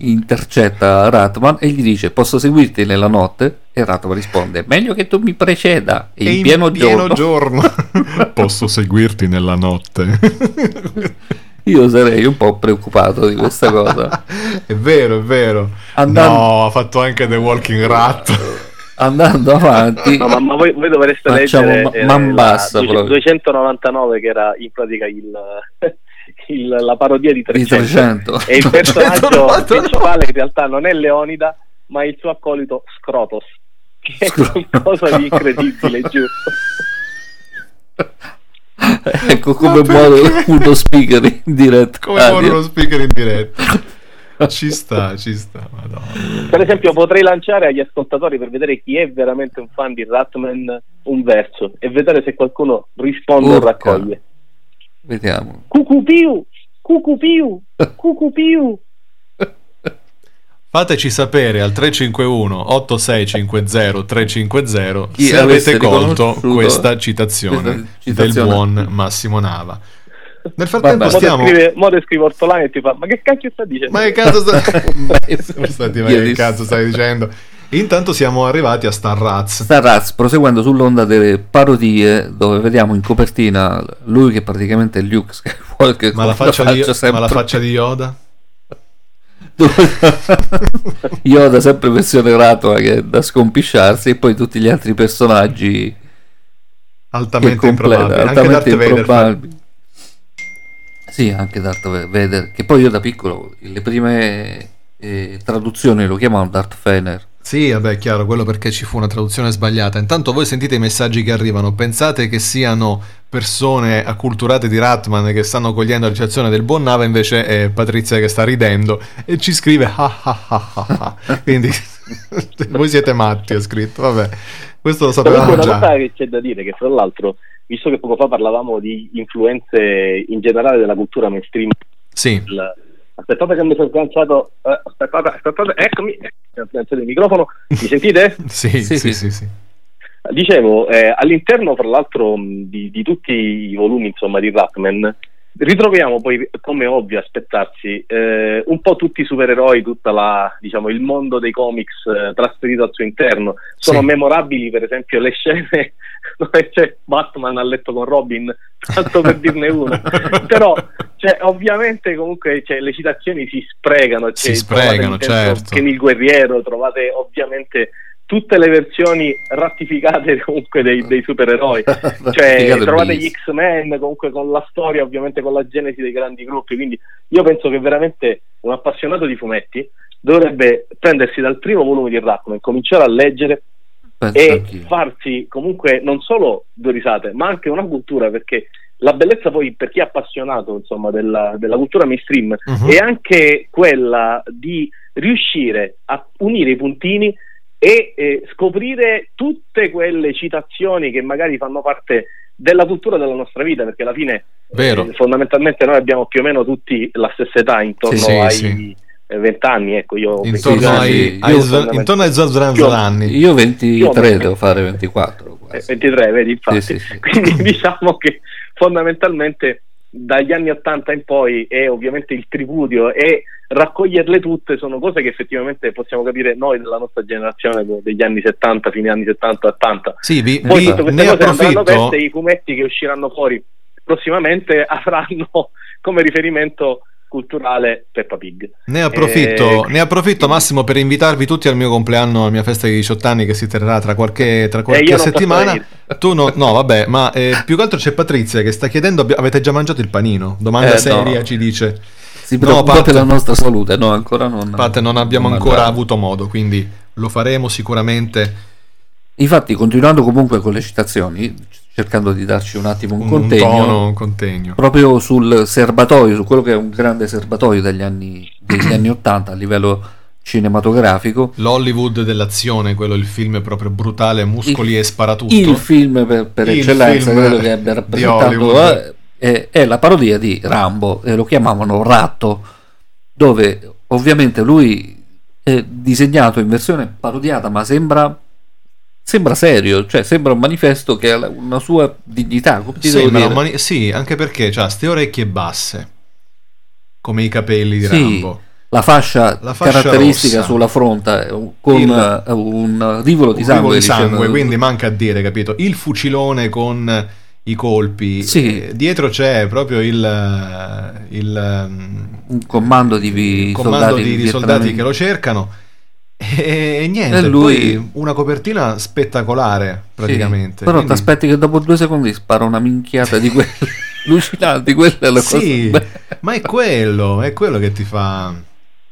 intercetta Ratman e gli dice: Posso seguirti nella notte? E Ratman risponde: Meglio che tu mi preceda. E E in pieno, giorno. giorno. Posso seguirti nella notte. Io sarei un po' preoccupato di questa cosa. è vero, è vero. Andando- No, ha fatto anche The Walking Rat. Andando avanti, No, ma, ma voi, voi dovreste leggere ma- eh, man bassa, 200 proprio. 299 che era in pratica il, il- la parodia di di 300, 300. e il personaggio 299. principale in realtà non è Leonida ma il suo accolito Scrotos che è qualcosa di incredibile giù ecco come muore uno speaker in diretta. Come muore uno speaker in diretta. Ci sta, ci sta, madonna. per esempio potrei lanciare agli ascoltatori per vedere chi è veramente un fan di Ratman un verso e vedere se qualcuno risponde o Urca. raccoglie Vediamo. Cucupiu Cucupiu Cucupiu Fateci sapere al 351 8650 350 Chi se avete colto questa citazione, questa citazione. del buon Massimo Nava. Nel Vabbè. frattempo te stiamo... mo te scrive Ortolani e ti fa ma che cacchio sta dicendo Ma che cazzo sta... Stati, ma che cazzo stai dicendo? Intanto siamo arrivati a Star Raz. Star Raz, proseguendo sull'onda delle parodie, dove vediamo in copertina lui che praticamente è Luke Skywalker. Ma la, con faccia di, sempre- ma la faccia di Yoda? Yoda sempre versione Ratola che è da scompisciarsi e poi tutti gli altri personaggi Altamente completa- improbabile. Anche altamente Vader fa- improbabili. Sì, anche Darth Vader, che poi io da piccolo le prime eh, traduzioni lo chiamavano Darth Fener. Sì, vabbè, è chiaro, quello perché ci fu una traduzione sbagliata. Intanto voi sentite i messaggi che arrivano, pensate che siano persone acculturate di Ratman che stanno cogliendo la citazione del buon Nava, invece è Patrizia che sta ridendo e ci scrive ah ah ah ah ah. Quindi voi siete matti, ha scritto, vabbè. Questo lo sapevamo una già. cosa che c'è da dire che fra l'altro, visto che poco fa parlavamo di influenze in generale della cultura mainstream, Sì, aspettate che mi sono sganciato, eh, aspettate, aspettate, eccomi, eh, sganciato il microfono, mi sentite? sì, Sì, sì, sì. sì. Dicevo, eh, all'interno fra l'altro di, di tutti i volumi insomma di Ratman ritroviamo poi come ovvio aspettarsi eh, un po' tutti i supereroi, tutto diciamo, il mondo dei comics eh, trasferito al suo interno. Sono Sì. memorabili per esempio le scene dove c'è Batman a letto con Robin, tanto per dirne una. Però cioè, ovviamente comunque cioè, le citazioni si sprecano. Si cioè, sprecano, trovate dentro certo. Kenny il guerriero, trovate ovviamente tutte le versioni rattificate comunque dei, dei supereroi cioè Ratificate trovate gli. X-Men comunque con la storia ovviamente con la genesi dei grandi gruppi quindi io penso che veramente un appassionato di fumetti dovrebbe prendersi dal primo volume di Ratman cominciare a leggere Penso e anch'io. farsi comunque non solo due risate ma anche una cultura perché la bellezza poi per chi è appassionato insomma della, della cultura mainstream Mhm. è anche quella di riuscire a unire i puntini e eh, scoprire tutte quelle citazioni che magari fanno parte della cultura della nostra vita perché alla fine Vero. eh, fondamentalmente noi abbiamo più o meno tutti la stessa età intorno Sì, ai sì. eh, 20 anni ecco io ho Intorno 26 ai, anni, ai, io intorno ai Zazranzolani. Io Più o 23 meno. devo fare 24. Eh, quasi. 23, vedi, infatti. Sì, sì, sì. Quindi diciamo che fondamentalmente dagli anni 80 in poi è ovviamente il tripudio e raccoglierle tutte sono cose che effettivamente possiamo capire noi della nostra generazione degli anni 70, fine anni 70-80. Sì, vi, Poi vi- tutte queste ne cose andranno approfitto. aperte, i fumetti che usciranno fuori prossimamente avranno come riferimento culturale Peppa Pig. Ne approfitto, Eh, ne approfitto Massimo per invitarvi tutti al mio compleanno, alla mia festa di 18 anni che si terrà tra qualche, tra qualche Eh, posso settimana. Tu no, no, vabbè, ma eh, più che altro c'è Patrizia che sta chiedendo: avete già mangiato il panino? Domanda Eh, seria, no. ci dice. Si No, preoccupa Pat- per la nostra salute, no, ancora non. Pat, non abbiamo non ancora mangiamo. avuto modo, quindi lo faremo sicuramente. Infatti, continuando comunque con le citazioni, cercando di darci un attimo un, Un, contegno, tono, un contegno. proprio sul serbatoio, su quello che è un grande serbatoio degli anni, degli anni 80 a livello cinematografico. L'Hollywood dell'azione, quello il film proprio brutale, muscoli Il- e sparatutto. Il film per, per Il eccellenza, film quello che di rappresentato eh, è, è la parodia di Rambo, e lo chiamavano Ratto, dove ovviamente lui è disegnato in versione parodiata, ma sembra, sembra serio, cioè sembra un manifesto che ha una sua dignità. Sì, mani- sì, anche perché ha ste orecchie basse, come i capelli di Sì, Rambo. La fascia, La fascia caratteristica rossa. sulla fronte eh, con Il- eh, un rivolo di Un sangue, rivolo di sangue, quindi manca a dire, capito? Il fucilone con i colpi. Sì. Eh, dietro c'è proprio il, il, um, un comando di, comando soldati di, di soldati che lo cercano. E, e niente, E lui- poi una copertina spettacolare praticamente. Sì, però Quindi- ti aspetti che dopo due secondi spara una minchiata di quelle allucinanti, quella è la Sì, cosa be- ma è quello, è quello che ti fa...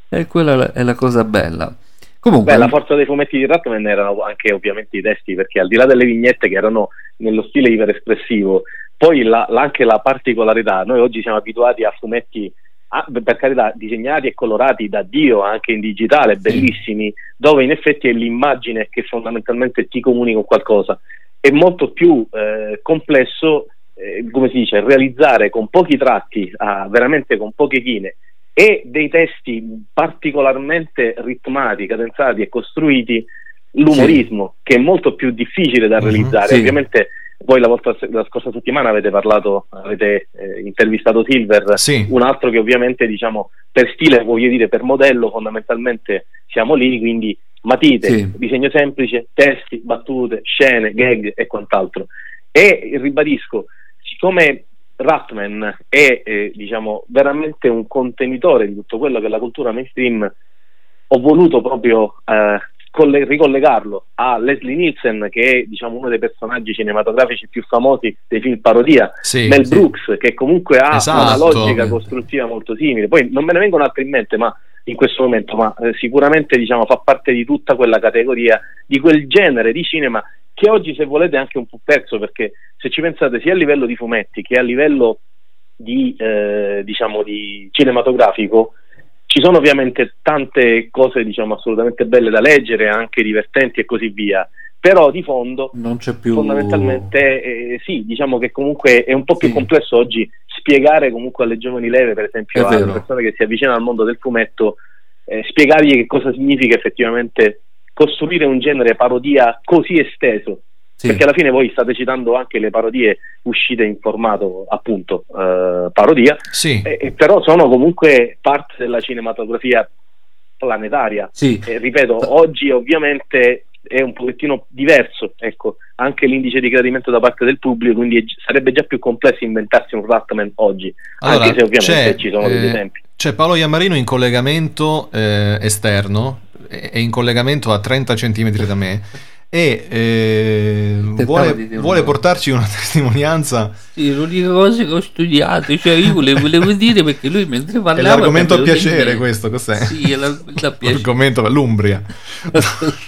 e quella è la- è la cosa bella. Comunque, Beh, la forza dei fumetti di Ratman erano anche ovviamente i testi, perché al di là delle vignette che erano nello stile iperespressivo, poi la- la- anche la particolarità, noi oggi siamo abituati a fumetti, ah, per carità, disegnati e colorati da Dio, anche in digitale, bellissimi, dove in effetti è l'immagine che fondamentalmente ti comunica qualcosa. È molto più eh, complesso, eh, come si dice, realizzare con pochi tratti, ah, veramente con poche chine, e dei testi particolarmente ritmati, cadenzati e costruiti, l'umorismo, che è molto più difficile da Mhm, realizzare. sì. Ovviamente voi la, vostra- la scorsa settimana avete parlato, avete eh, intervistato Silver, Sì. un altro che ovviamente diciamo per stile, voglio dire per modello fondamentalmente siamo lì, quindi matite, Sì. disegno semplice, testi, battute, scene, gag e quant'altro. E ribadisco, siccome Ratman è eh, diciamo veramente un contenitore di tutto quello che è la cultura mainstream, ho voluto proprio eh, colle- ricollegarlo a Leslie Nielsen, che è diciamo, uno dei personaggi cinematografici più famosi dei film parodia, Sì, Mel sì. Brooks, che comunque ha Esatto. una logica costruttiva molto simile. Poi non me ne vengono altri in mente, ma in questo momento, ma eh, sicuramente diciamo, fa parte di tutta quella categoria, di quel genere di cinema che oggi, se volete, è anche un po' perso, perché se ci pensate sia a livello di fumetti che a livello di, eh, diciamo, di cinematografico, ci sono ovviamente tante cose diciamo, assolutamente belle da leggere, anche divertenti e così via, però di fondo non c'è più fondamentalmente eh, sì, diciamo che comunque è un po' più Sì. complesso oggi spiegare comunque alle giovani leve, per esempio, alle persone che si avvicinano al mondo del fumetto, eh, spiegargli che cosa significa effettivamente costruire un genere parodia così esteso. Sì. Perché alla fine voi state citando anche le parodie uscite in formato appunto eh, parodia, Sì. eh, però sono comunque parte della cinematografia planetaria. Sì. Eh, ripeto, oggi ovviamente è un pochettino diverso, ecco, anche l'indice di gradimento da parte del pubblico, quindi è sarebbe già più complesso inventarsi un Ratman oggi, Allora, anche se ovviamente ci sono degli eh, esempi. C'è Paolo Iammarino in collegamento eh, esterno, è in collegamento a 30 cm da me e eh, vuole, vuole portarci una testimonianza. Sì, l'unica cosa che ho studiato, cioè io volevo, volevo dire perché lui mentre È parlava... l'argomento a piacere niente. questo, cos'è? Sì, è la, la piacere. L'argomento l'Umbria.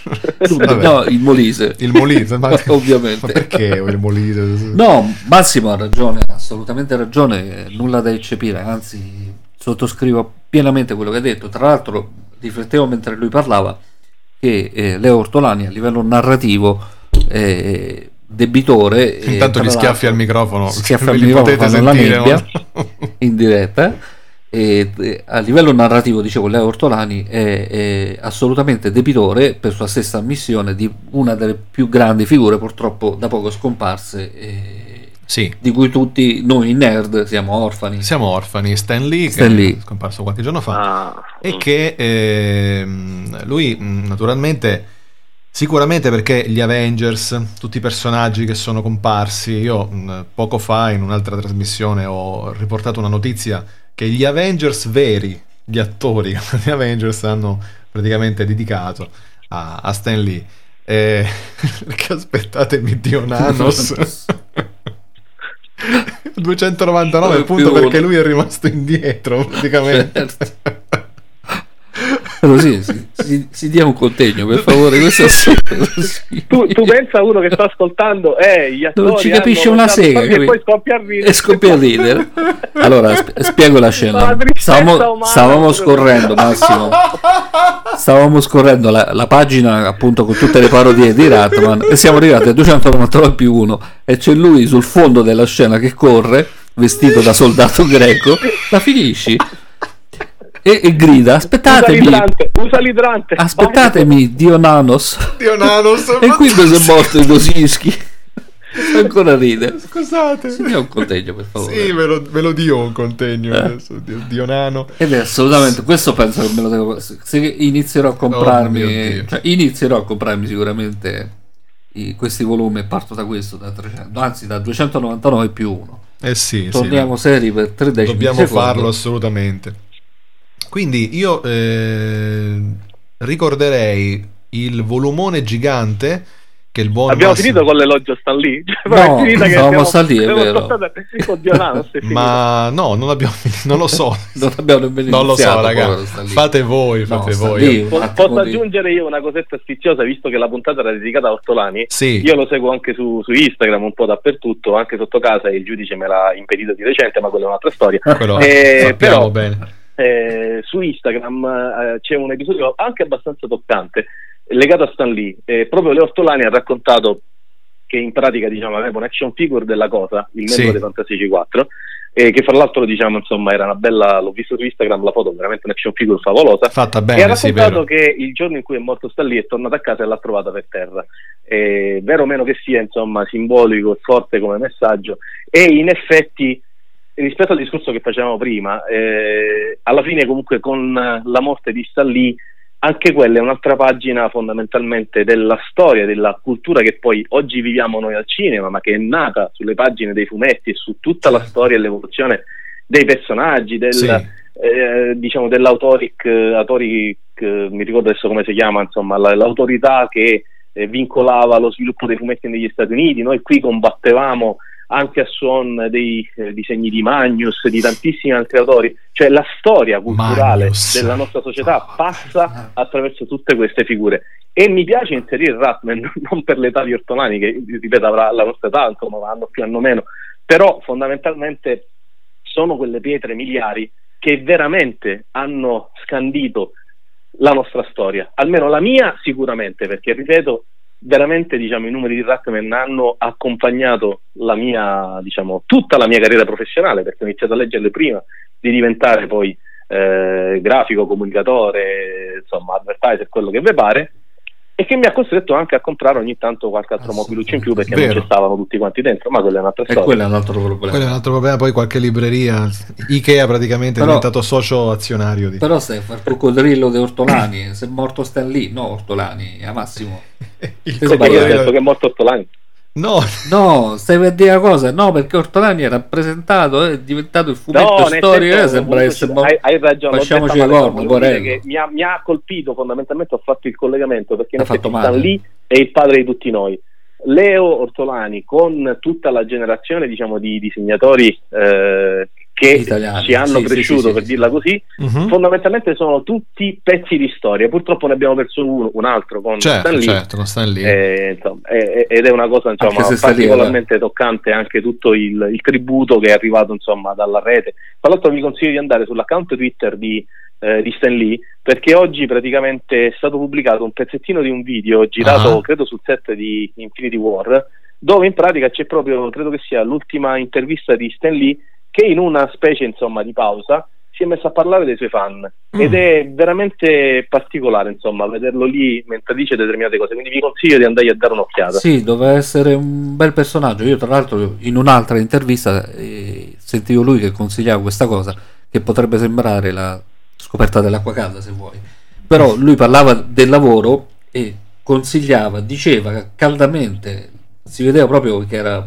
No, il Molise. Il Molise, ma, Ovviamente. Ma perché il Molise? No, Massimo ha ragione, ha assolutamente ragione, nulla da eccepire, anzi sottoscrivo pienamente quello che ha detto. Tra l'altro riflettevo mentre lui parlava che eh, Leo Ortolani a livello narrativo è debitore. e Intanto gli schiaffi al microfono. Schiaffi al microfono, potete fanno la sentire, nebbia in diretta. E, eh, a livello narrativo, dicevo, Leo Ortolani è, è assolutamente debitore per sua stessa ammissione di una delle più grandi figure, purtroppo da poco scomparse, eh, Sì, di cui tutti noi nerd siamo orfani. siamo orfani. Stan Lee, Stan che Lee. è scomparso qualche giorno fa. Ah, e che ehm, lui naturalmente Sicuramente perché gli Avengers, tutti i personaggi che sono comparsi, io mh, poco fa in un'altra trasmissione ho riportato una notizia che gli Avengers veri, gli attori di Avengers hanno praticamente dedicato a, a Stan Lee. Eh, perché aspettatemi Dio Nanos 299 Più appunto uno. perché lui è rimasto indietro praticamente. Certo. Così si, si- si dia un contegno, per favore. Questo. Tu, tu pensa a uno che sta ascoltando, eh, gli Non ci capisce una sega, e poi scoppia a ridere. E scoppia a ridere. Allora, sp- spiego la scena. Stavamo, stavamo scorrendo, Massimo. Stavamo scorrendo la, la pagina appunto con tutte le parodie di Ratman e siamo arrivati a 299 più 1 e c'è lui sul fondo della scena che corre vestito da soldato greco. La finisci? E, e grida: Usa Aspettatemi, l'idrante, usa l'idrante. aspettatemi, Dio Nanos. Dio Nanos. E si è morto Gosinski. Ancora ride. Scusate. Si dia un contegno, per favore. Sì, ve lo, ve lo dio un contegno Eh. adesso, Dio, Dio Nano. Ed è assolutamente questo penso che me lo devo se inizierò a Oh comprarmi Dio. cioè, inizierò a comprarmi sicuramente i- questi volumi parto da questo da 300 anzi da 299 più 1 Eh sì, sì, torniamo seri per 3 decimi dobbiamo farlo assolutamente. Quindi io eh, ricorderei il volumone gigante che il buon Abbiamo Massimo- finito con l'elogio Stan Lee? Cioè, No, è finita che stavamo abbiamo- stati, è abbiamo vero. Oddio, è finito. Ma no, non abbiamo finito, non lo so. non abbiamo nemmeno non lo so, iniziato, raga. povero Stan Lee. Fate voi, No, fate Stan voi. Attimo Posso di- aggiungere io una cosetta sfiziosa, visto che la puntata era dedicata a Ortolani? Sì. Io lo seguo anche su, su Instagram, un po' dappertutto, anche sotto casa, e il giudice me l'ha impedito di recente, ma quella è un'altra storia. Quello Eh, sappiamo però- bene. Eh, su Instagram eh, c'è un episodio anche abbastanza toccante legato a Stan Lee. Eh, proprio Leo Ortolani ha raccontato che in pratica diciamo, aveva un action figure della cosa, il membro Sì. dei Fantastici 4, e che fra l'altro diciamo, insomma, era una bella, l'ho visto su Instagram la foto, veramente un action figure favolosa. Fatta e ha bene, sì, raccontato vero. che il giorno in cui è morto Stan Lee è tornato a casa e l'ha trovata per terra. Eh, vero o meno che sia, insomma, simbolico e forte come messaggio, e in effetti rispetto al discorso che facevamo prima, eh, alla fine comunque con la morte di Stan Lee, anche quella è un'altra pagina fondamentalmente della storia, della cultura che poi oggi viviamo noi al cinema, ma che è nata sulle pagine dei fumetti e su tutta la storia e l'evoluzione dei personaggi, del, Sì. eh, diciamo dell'autoric, autoric, eh, mi ricordo adesso come si chiama, insomma, la- l'autorità che eh, vincolava lo sviluppo dei fumetti negli Stati Uniti. Noi qui combattevamo anche a suon dei eh, disegni di Magnus, di tantissimi altri autori, cioè la storia culturale Magnus. della nostra società passa attraverso tutte queste figure. E mi piace inserire Ratman non per l'età di Ortolani, che ripeto avrà la nostra età, insomma, hanno più hanno meno, però fondamentalmente sono quelle pietre miliari che veramente hanno scandito la nostra storia, almeno la mia sicuramente, perché ripeto, veramente diciamo, i numeri di Ratman hanno accompagnato la mia, diciamo, tutta la mia carriera professionale, perché ho iniziato a leggerle prima di diventare poi eh, grafico, comunicatore, insomma, advertiser, quello che vi pare, e che mi ha costretto anche a comprare ogni tanto qualche altro mobiluccio in più perché Vero. non ci stavano tutti quanti dentro, ma quella è un'altra E storia. quello è un altro problema. Quello è un altro problema, poi qualche libreria. Ikea praticamente è Però- diventato socio azionario di... Però stai a fare il coccodrillo di Ortolani, se è morto Stan Lee, no Ortolani, a Massimo. Il ho detto che è morto Ortolani. No, No, stai per dire una cosa? No, perché Ortolani è rappresentato, è diventato il fumetto nel storico, senso, eh, sembra comunque essere hai, hai ragione, Facciamoci dire Porello. che mi, ha, mi ha colpito fondamentalmente ho fatto il collegamento perché in effetti. Lee è il padre di tutti noi Leo Ortolani con tutta la generazione diciamo di disegnatori eh, che Italiani, ci hanno sì, cresciuto sì, sì, per dirla così Mhm. fondamentalmente sono tutti pezzi di storia purtroppo ne abbiamo perso uno, un altro con Stan certo, Lee certo, con Stan Lee. eh, insomma, eh, ed è una cosa insomma, sta lì, particolarmente toccante anche tutto il, il tributo che è arrivato insomma, dalla rete. Tra l'altro vi consiglio di andare sull'account Twitter di, eh, di Stan Lee perché oggi praticamente è stato pubblicato un pezzettino di un video girato Ah. credo sul set di Infinity War dove in pratica c'è proprio, credo che sia l'ultima intervista di Stan Lee che in una specie insomma di pausa si è messo a parlare dei suoi fan. Ed è veramente particolare insomma vederlo lì mentre dice determinate cose. Quindi vi consiglio di andare a dare un'occhiata. Sì, doveva essere un bel personaggio. Io, tra l'altro, in un'altra intervista eh, sentivo lui che consigliava questa cosa, che potrebbe sembrare la scoperta dell'acqua calda, se vuoi. Però lui parlava del lavoro e consigliava, diceva caldamente, si vedeva proprio che era,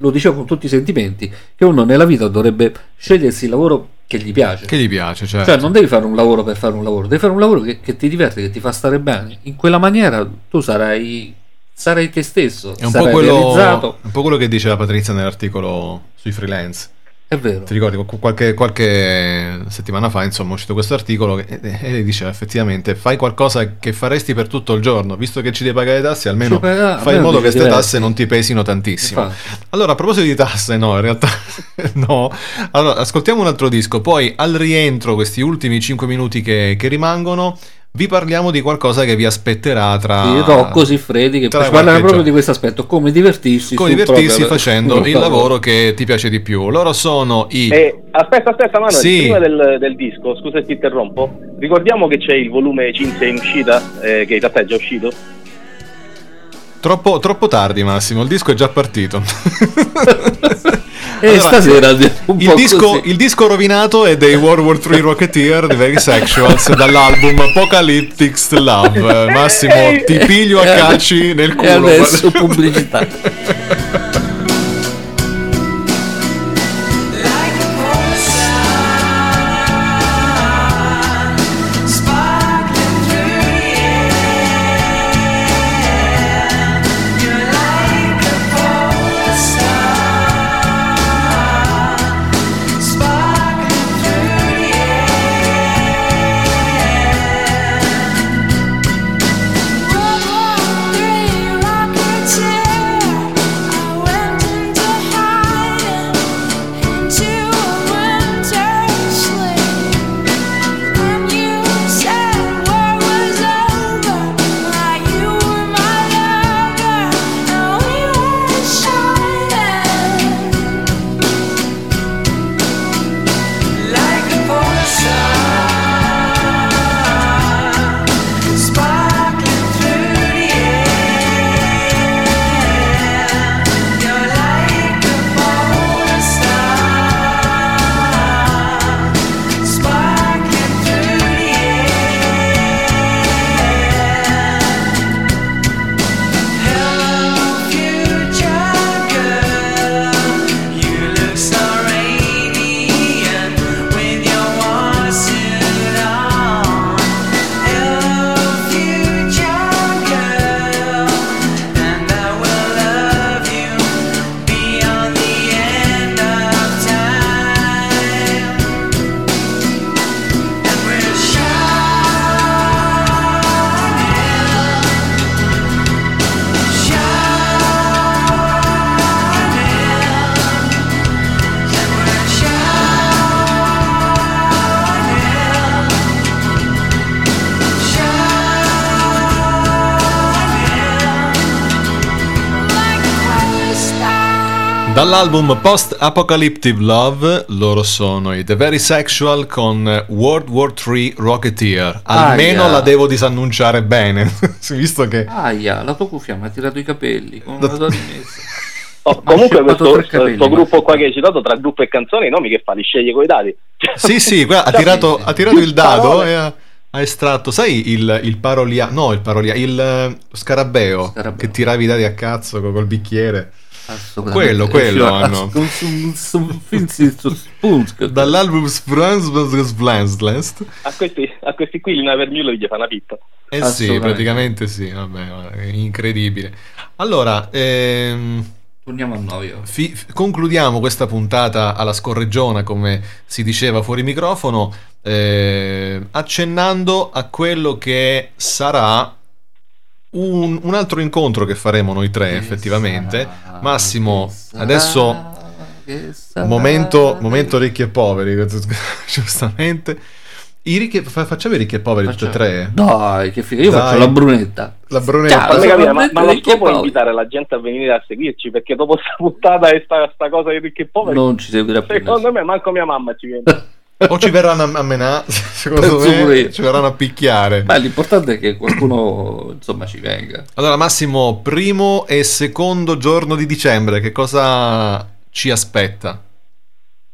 lo diceva con tutti i sentimenti, che uno nella vita dovrebbe scegliersi il lavoro che gli piace. Che gli piace, certo. Cioè, non devi fare un lavoro per fare un lavoro, devi fare un lavoro che, che ti diverte, che ti fa stare bene. In quella maniera tu sarai, sarai te stesso, È un, po quello, realizzato. un po' quello che diceva Patrizia nell'articolo sui freelance. È vero. Ti ricordi, qu- qualche, qualche settimana fa, insomma, è uscito questo articolo e, diceva effettivamente fai qualcosa che faresti per tutto il giorno, visto che ci devi pagare le tasse, almeno Ci paga- fai in almeno modo che queste tasse non ti pesino tantissimo. Infatti. Allora, a proposito di tasse, no, in realtà no. Allora, ascoltiamo un altro disco, poi al rientro, questi ultimi 5 minuti che, che rimangono, vi parliamo di qualcosa che vi aspetterà tra... Di Rocco Siffredi che parlerà proprio giorno. di questo aspetto, come divertirsi, Come divertirsi proprio- facendo il lavoro che ti piace di più. Loro sono i... Eh, aspetta, aspetta, Manuel, Sì. prima del, del disco, scusa se ti interrompo, ricordiamo che c'è il volume Cinzia in uscita, eh, che in realtà è già uscito. Troppo, troppo tardi, Massimo. Il disco è già partito. E Allora, stasera un il po' disco, così. il disco rovinato è dei World War III Rocketeer di Very Sexuals dall'album Apocalyptic Love. Massimo, ti piglio a calci nel culo. E adesso pubblicità. Dall'album Post Apocalyptic Love, loro sono i The Very Sexual con World War III Rocketeer. Almeno Aia. la devo disannunciare bene, visto che... Aia, la tua cuffia mi ha tirato i capelli. Come la tua rimessa? Oh, comunque questo, capelli, questo gruppo qua che hai citato tra gruppo e canzoni, i nomi che fa, li sceglie coi dati. Sì, sì, guarda, ha, tirato, ha tirato il dado parole. e ha, ha estratto, sai, il, il parolia... No, il parolia... Il eh, scarabeo, Scarabeo. che tiravi i dati a cazzo col, col bicchiere. Quello, quello Cioè, hanno. Dall'album Spransblast A questi, a questi qui Lina Vermiulo gli fa una pippa. Eh sì, praticamente sì, vabbè, incredibile. Allora, ehm, Torniamo a noi. oh. fi- concludiamo questa puntata alla scorreggiona, come si diceva fuori microfono, eh, accennando a quello che sarà un, un altro incontro che faremo noi tre, effettivamente. Massimo, adesso momento, momento ricchi e poveri, giustamente. I ricchi, fa- facciamo i ricchi e poveri tutti e tre? Dai, che figa, io Dai. faccio la brunetta. La brunetta. Ciao, Fammi sono capire, ma, ma e può Poveri. invitare la gente a venire a seguirci perché dopo sta puntata e sta, sta cosa di ricchi e poveri, Non ci seguirà più secondo me manco mia mamma ci viene. O ci verranno a, menare, secondo Penso me io. ci verranno a picchiare. Ma l'importante è che qualcuno insomma ci venga. Allora Massimo, primo e secondo giorno di dicembre, che cosa ci aspetta?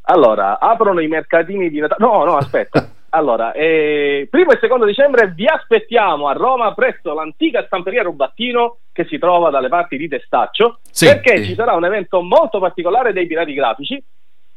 Allora, aprono i mercatini di Natale. No, no, aspetta. allora, eh, primo e secondo dicembre vi aspettiamo a Roma presso l'antica stamperia Rubattino che si trova dalle parti di Testaccio, Sì. perché Sì. ci sarà un evento molto particolare dei pirati grafici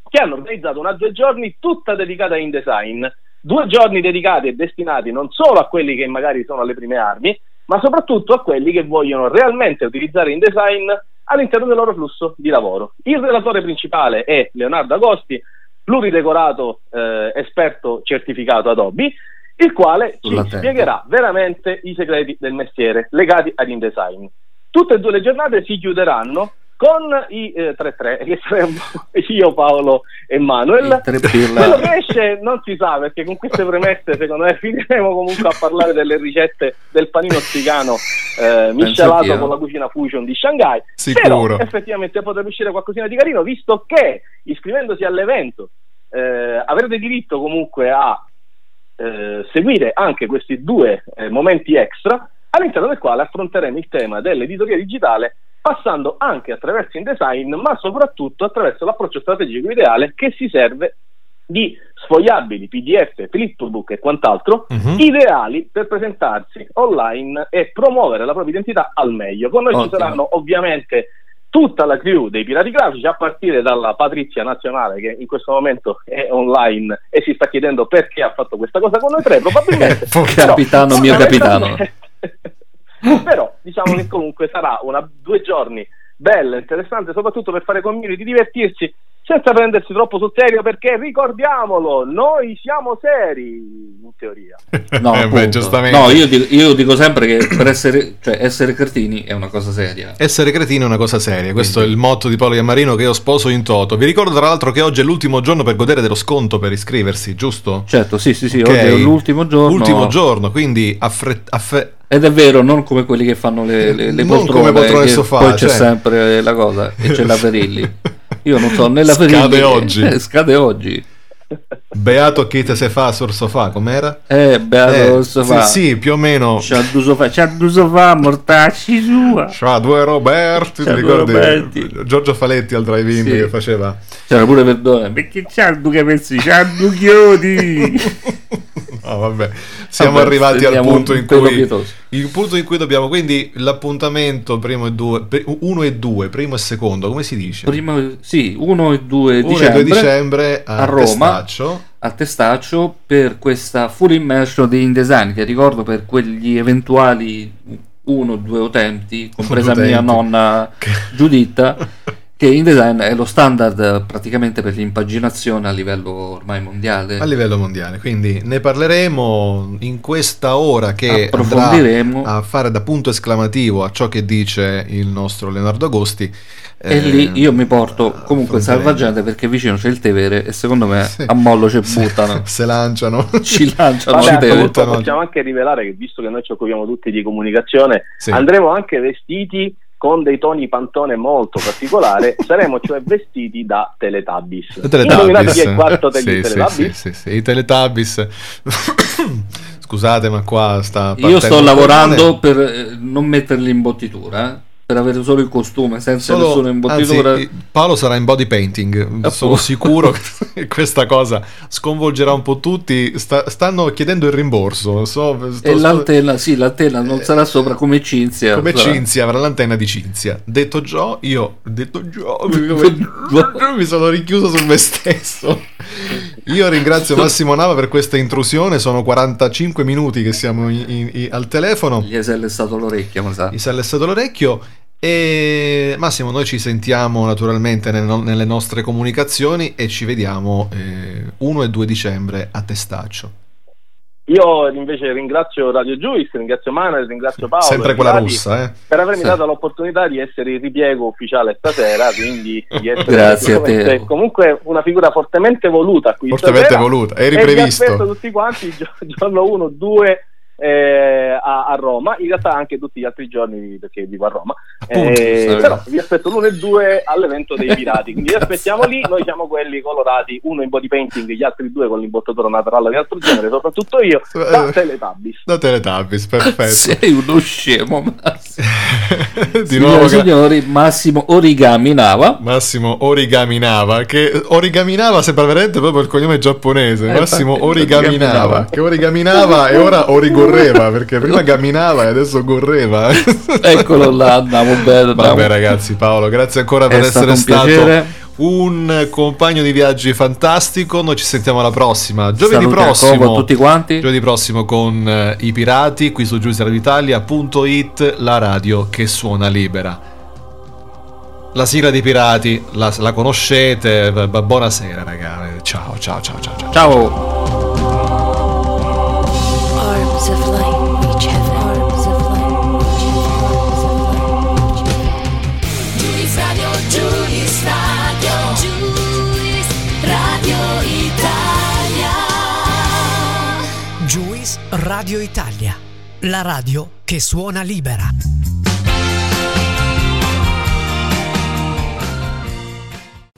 che hanno organizzato una due giorni tutta dedicata a InDesign. Due giorni dedicati e destinati non solo a quelli che magari sono alle prime armi, ma soprattutto a quelli che vogliono realmente utilizzare InDesign all'interno del loro flusso di lavoro. Il relatore principale è Leonardo Agosti, pluridecorato eh, esperto certificato Adobe, il quale ci spiegherà veramente i segreti del mestiere legati ad InDesign. Tutte e due le giornate si chiuderanno con i eh, 3-3, che saremmo io, Paolo e Manuel. Quello che esce non si sa perché con queste premesse secondo me finiremo comunque a parlare delle ricette del panino zigano eh, miscelato con la cucina fusion di Shanghai Sicuro. però effettivamente potrebbe uscire qualcosina di carino visto che iscrivendosi all'evento eh, avrete diritto comunque a eh, seguire anche questi due eh, momenti extra all'interno del quale affronteremo il tema dell'editoria digitale passando anche attraverso InDesign ma soprattutto attraverso l'approccio strategico ideale che si serve di sfogliabili, PDF, flipbook e quant'altro Mhm. ideali per presentarsi online e promuovere la propria identità al meglio. Con noi ci Ottimo. saranno ovviamente tutta la crew dei pirati grafici a partire dalla Patrizia Nazionale che in questo momento è online e si sta chiedendo perché ha fatto questa cosa con noi tre probabilmente Capitano, mio capitano. però diciamo che comunque sarà una due giorni bella, interessante soprattutto per fare community, divertirsi senza prendersi troppo sul serio perché ricordiamolo noi siamo seri in teoria No, Eh, beh. No, io dico, io dico sempre che per essere, cioè, essere cretini è una cosa seria. Essere cretino è una cosa seria, questo è il motto di Paolo Iammarino che io sposo in toto. Vi ricordo tra l'altro che oggi è l'ultimo giorno per godere dello sconto per iscriversi, giusto? Certo, sì, sì, sì, Ok. oggi è l'ultimo giorno. Ultimo giorno, quindi affre- affe- Ed è vero, non come quelli che fanno le, le, le Non poltrone, come poltrone sofà, poi c'è cioè. sempre la cosa e c'è la Ferilli. Io non so, nella Scade Ferilli oggi. eh, scade oggi. Beato chi te se fa sul sofà, com'era? Eh, beato Eh, il sofà. Sì, sì, più o meno. C'ha due sofà, c'ha due sofà, mortacci sua. C'ha due Roberti, C'ha ti due ricordi? Roberti. Giorgio Faletti al drive-in Sì. che faceva. C'era pure Verdone, perché c'ha due capezzi, c'ha due chiodi. No, vabbè, siamo Vabbè, arrivati al punto un in cui punto in cui dobbiamo quindi l'appuntamento primo e due, uno e due, primo e secondo, come si dice? Prima, sì, 1 e 2 1 e dicembre, 2 dicembre a, a Roma. Testaccio. a Testaccio per questa full immersion di InDesign che ricordo per quegli eventuali uno o due utenti, compresa Utenti. mia nonna Giuditta, che InDesign è lo standard praticamente per l'impaginazione a livello ormai mondiale. a livello mondiale. Quindi ne parleremo in questa ora che Approfondiremo. a fare da punto esclamativo a ciò che dice il nostro Leonardo Agosti. E Eh, lì io mi porto comunque affronteremo. salvagente perché vicino c'è il Tevere e secondo me Sì. a mollo ci buttano, Se lanciano. ci lanciano Vabbè, possiamo anche rivelare che visto che noi ci occupiamo tutti di comunicazione, Sì. andremo anche vestiti con dei toni pantone molto particolari, saremo cioè vestiti da Teletubbies. I Teletubbies. Chi è il quarto degli Sì, Teletubbies? sì, sì, sì, i Teletubbies. Scusate, ma qua sta Io sto lavorando per eh, non metterli in bottitura, eh, per avere solo il costume senza Solo- nessuna imbottitura. anzi, Paolo sarà in body painting. Appunto. Sono sicuro che questa cosa sconvolgerà un po' tutti. Sta- stanno chiedendo il rimborso. So, sto- e l'antenna, sì, l'antenna non sarà sopra come Cinzia. come sarà- Cinzia avrà l'antenna di Cinzia. Detto ciò, io detto ciò, mi sono richiuso su me stesso. Io ringrazio Massimo Nava per questa intrusione. Sono 45 minuti che siamo in- in- in- al telefono. Gli è stato l'orecchio, ma sa. Mi si è allestato l'orecchio. E Massimo, noi ci sentiamo naturalmente nel- nelle nostre comunicazioni e ci vediamo eh, 1 e 2 dicembre a Testaccio. Io invece ringrazio Radio Juice, ringrazio Manuel, ringrazio Paolo. Sempre quella russa, eh? Per avermi Sì. dato l'opportunità di essere il ripiego ufficiale stasera, quindi di essere Grazie a te. comunque una figura fortemente voluta qui Fortemente stasera. voluta. Eri e vi previsto. aspetto tutti quanti gio- giorno 1, 2 eh, a, a Roma, in realtà anche tutti gli altri giorni perché vivo a Roma. Appunto, Eh, però vi aspetto l'1 e 2 all'evento dei pirati, quindi vi aspettiamo lì, noi siamo quelli colorati, uno in body painting, gli altri due con l'imbottatura naturale di altro genere, soprattutto io, da Eh, Teletubbies. Da Teletubbies, perfetto. Sei uno scemo, Massimo. Di Signore nuovo signori, Massimo Origami Nava. Massimo Origaminava, che Origaminava sembra veramente proprio il cognome giapponese. Eh, Massimo infatti, Origaminava, Origaminava. che Origaminava e ora Origorreva, perché prima gamminava e adesso gorreva. Eccolo là, andiamo bene. Vabbè ragazzi, Paolo, grazie ancora per È essere stato un stato. Un compagno di viaggi fantastico. Noi ci sentiamo alla prossima. Giovedì Saluti a prossimo. Tutti quanti. Giovedì prossimo con eh, i pirati qui su giustiradioitalia.it, la radio che suona libera. La sigla dei pirati la, la conoscete. Buonasera, ragazzi. Ciao, ciao, ciao, ciao. ciao. Ciao. Radio Italia, la radio che suona libera.